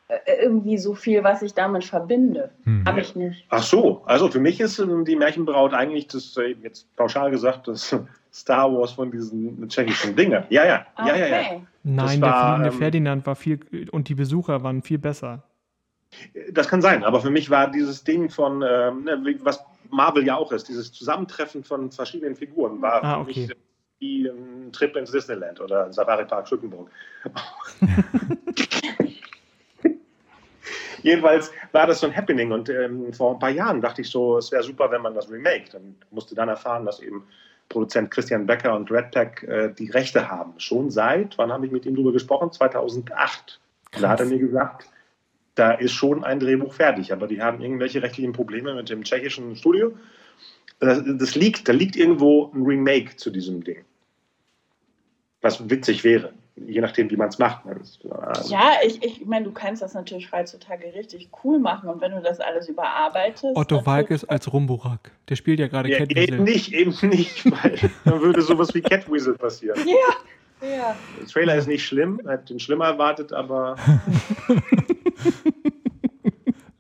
äh, irgendwie so viel, was ich damit verbinde. Hm. Habe ich nicht. Ach so, also für mich ist ähm, die Märchenbraut eigentlich das, äh, jetzt pauschal gesagt, das Star Wars von diesen tschechischen Dingen. Ja, ja, okay. ja, ja, ja. Nein, war, der fliegende ähm, Ferdinand war viel und die Besucher waren viel besser. Das kann sein, aber für mich war dieses Ding von, ne, was Marvel ja auch ist, dieses Zusammentreffen von verschiedenen Figuren, war ah, okay. für mich wie ein Trip ins Disneyland oder Safari Park Schückenburg. Jedenfalls war das so ein Happening und ähm, vor ein paar Jahren dachte ich so, es wäre super, wenn man das remake. Dann musste dann erfahren, dass eben Produzent Christian Becker und Red Pack äh, die Rechte haben. Schon seit, wann habe ich mit ihm darüber gesprochen? 2008. Krass. Da hat er mir gesagt, da ist schon ein Drehbuch fertig, aber die haben irgendwelche rechtlichen Probleme mit dem tschechischen Studio. Das, das liegt, da liegt irgendwo ein Remake zu diesem Ding. Was witzig wäre je nachdem, wie man es macht. Also ja, ich, ich meine, du kannst das natürlich heutzutage richtig cool machen und wenn du das alles überarbeitest. Otto Walkes als Rumburak. Der spielt ja gerade ja, Catweasel. Eben nicht, eben nicht, weil dann würde sowas wie Catweasel passieren. Ja. ja. Der Trailer ist nicht schlimm, er hat den schlimmer erwartet, aber.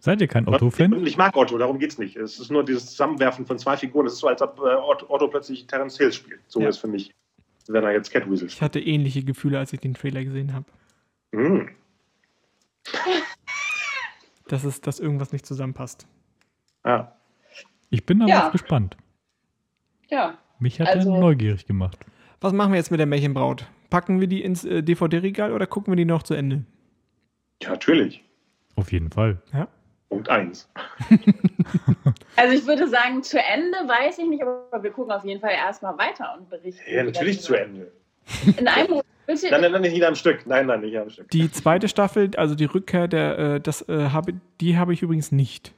Seid ihr kein Otto-Fan? Ich mag Otto, darum geht es nicht. Es ist nur dieses Zusammenwerfen von zwei Figuren. Es ist so, als ob äh, Otto plötzlich Terence Hill spielt. So ja. ist für mich wenn er jetzt Catweasel Ich hatte ähnliche Gefühle, als ich den Trailer gesehen habe. Mm. dass, es, dass irgendwas nicht zusammenpasst. Ah. Ich bin aber ja. gespannt. Ja. Mich hat also, er neugierig gemacht. Was machen wir jetzt mit der Märchenbraut? Packen wir die ins äh, DVD-Regal oder gucken wir die noch zu Ende? Ja, natürlich. Auf jeden Fall. Ja. Punkt 1. also ich würde sagen, zu Ende weiß ich nicht, aber wir gucken auf jeden Fall erstmal weiter und berichten. Ja, natürlich zu Ende. In einem Bitte? Nein, nein, nein, nicht am Stück. Nein, nein, nicht am Stück. Die zweite Staffel, also die Rückkehr der, äh, das äh, habe, die habe ich übrigens nicht.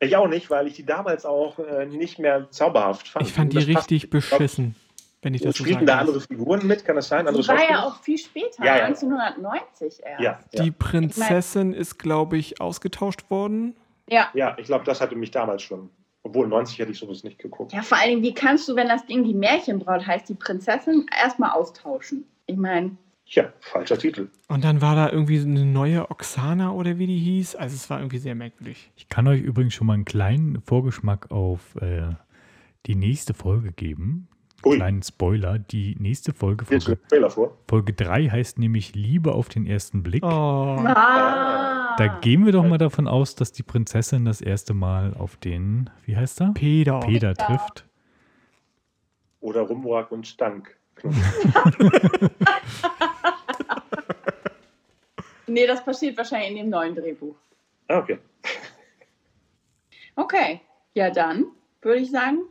Ich auch nicht, weil ich die damals auch äh, nicht mehr zauberhaft fand. Ich fand die richtig beschissen. Wenn ich das so Spielten da andere Figuren mit? Kann das sein? Andere war ja auch viel später, ja, ja. 1990 erst. Ja, Die Prinzessin ich mein, ist, glaube ich, ausgetauscht worden. Ja. Ja, ich glaube, das hatte mich damals schon. Obwohl 90 hätte ich sowas nicht geguckt. Ja, vor allen Dingen, wie kannst du, wenn das Ding die Märchenbraut heißt, die Prinzessin erstmal austauschen? Ich meine. Ja, falscher Titel. Und dann war da irgendwie eine neue Oksana oder wie die hieß. Also es war irgendwie sehr merkwürdig. Ich kann euch übrigens schon mal einen kleinen Vorgeschmack auf äh, die nächste Folge geben. Ui. Kleinen Spoiler. Die nächste Folge, Folge, Folge 3 heißt nämlich Liebe auf den ersten Blick. Oh. Ah. Da gehen wir doch mal davon aus, dass die Prinzessin das erste Mal auf den, wie heißt er? Peter. Peter trifft. Oder Rumwag und Stank. nee, das passiert wahrscheinlich in dem neuen Drehbuch. Ah, okay. Okay, ja dann würde ich sagen,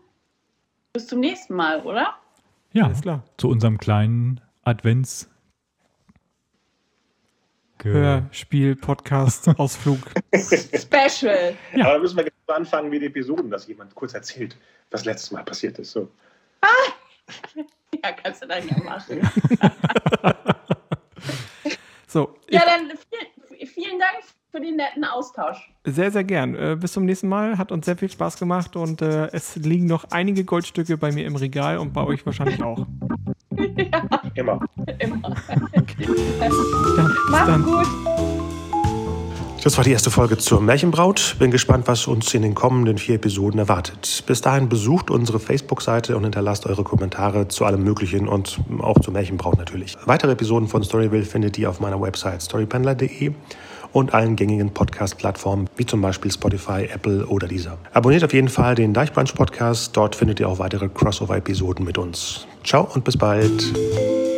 bis zum nächsten Mal, oder? Ja, Alles klar. Zu unserem kleinen Advents- Hörspiel, Podcast, Ausflug. Special. Ja. Aber müssen wir genau anfangen wie die Episoden, dass jemand kurz erzählt, was letztes Mal passiert ist. So. Ah! Ja, kannst du dann ja machen. so. Ja, dann vielen, vielen Dank für den netten Austausch. Sehr, sehr gern. Äh, bis zum nächsten Mal. Hat uns sehr viel Spaß gemacht und äh, es liegen noch einige Goldstücke bei mir im Regal und bei euch wahrscheinlich auch. ja. Immer. Immer. Okay. Dann. gut. Das war die erste Folge zur Märchenbraut. Bin gespannt, was uns in den kommenden vier Episoden erwartet. Bis dahin besucht unsere Facebook-Seite und hinterlasst eure Kommentare zu allem Möglichen und auch zur Märchenbraut natürlich. Weitere Episoden von Storyville findet ihr auf meiner Website storypendler.de und allen gängigen Podcast-Plattformen wie zum Beispiel Spotify, Apple oder dieser. Abonniert auf jeden Fall den Deichbrunch Podcast. Dort findet ihr auch weitere Crossover-Episoden mit uns. Ciao und bis bald.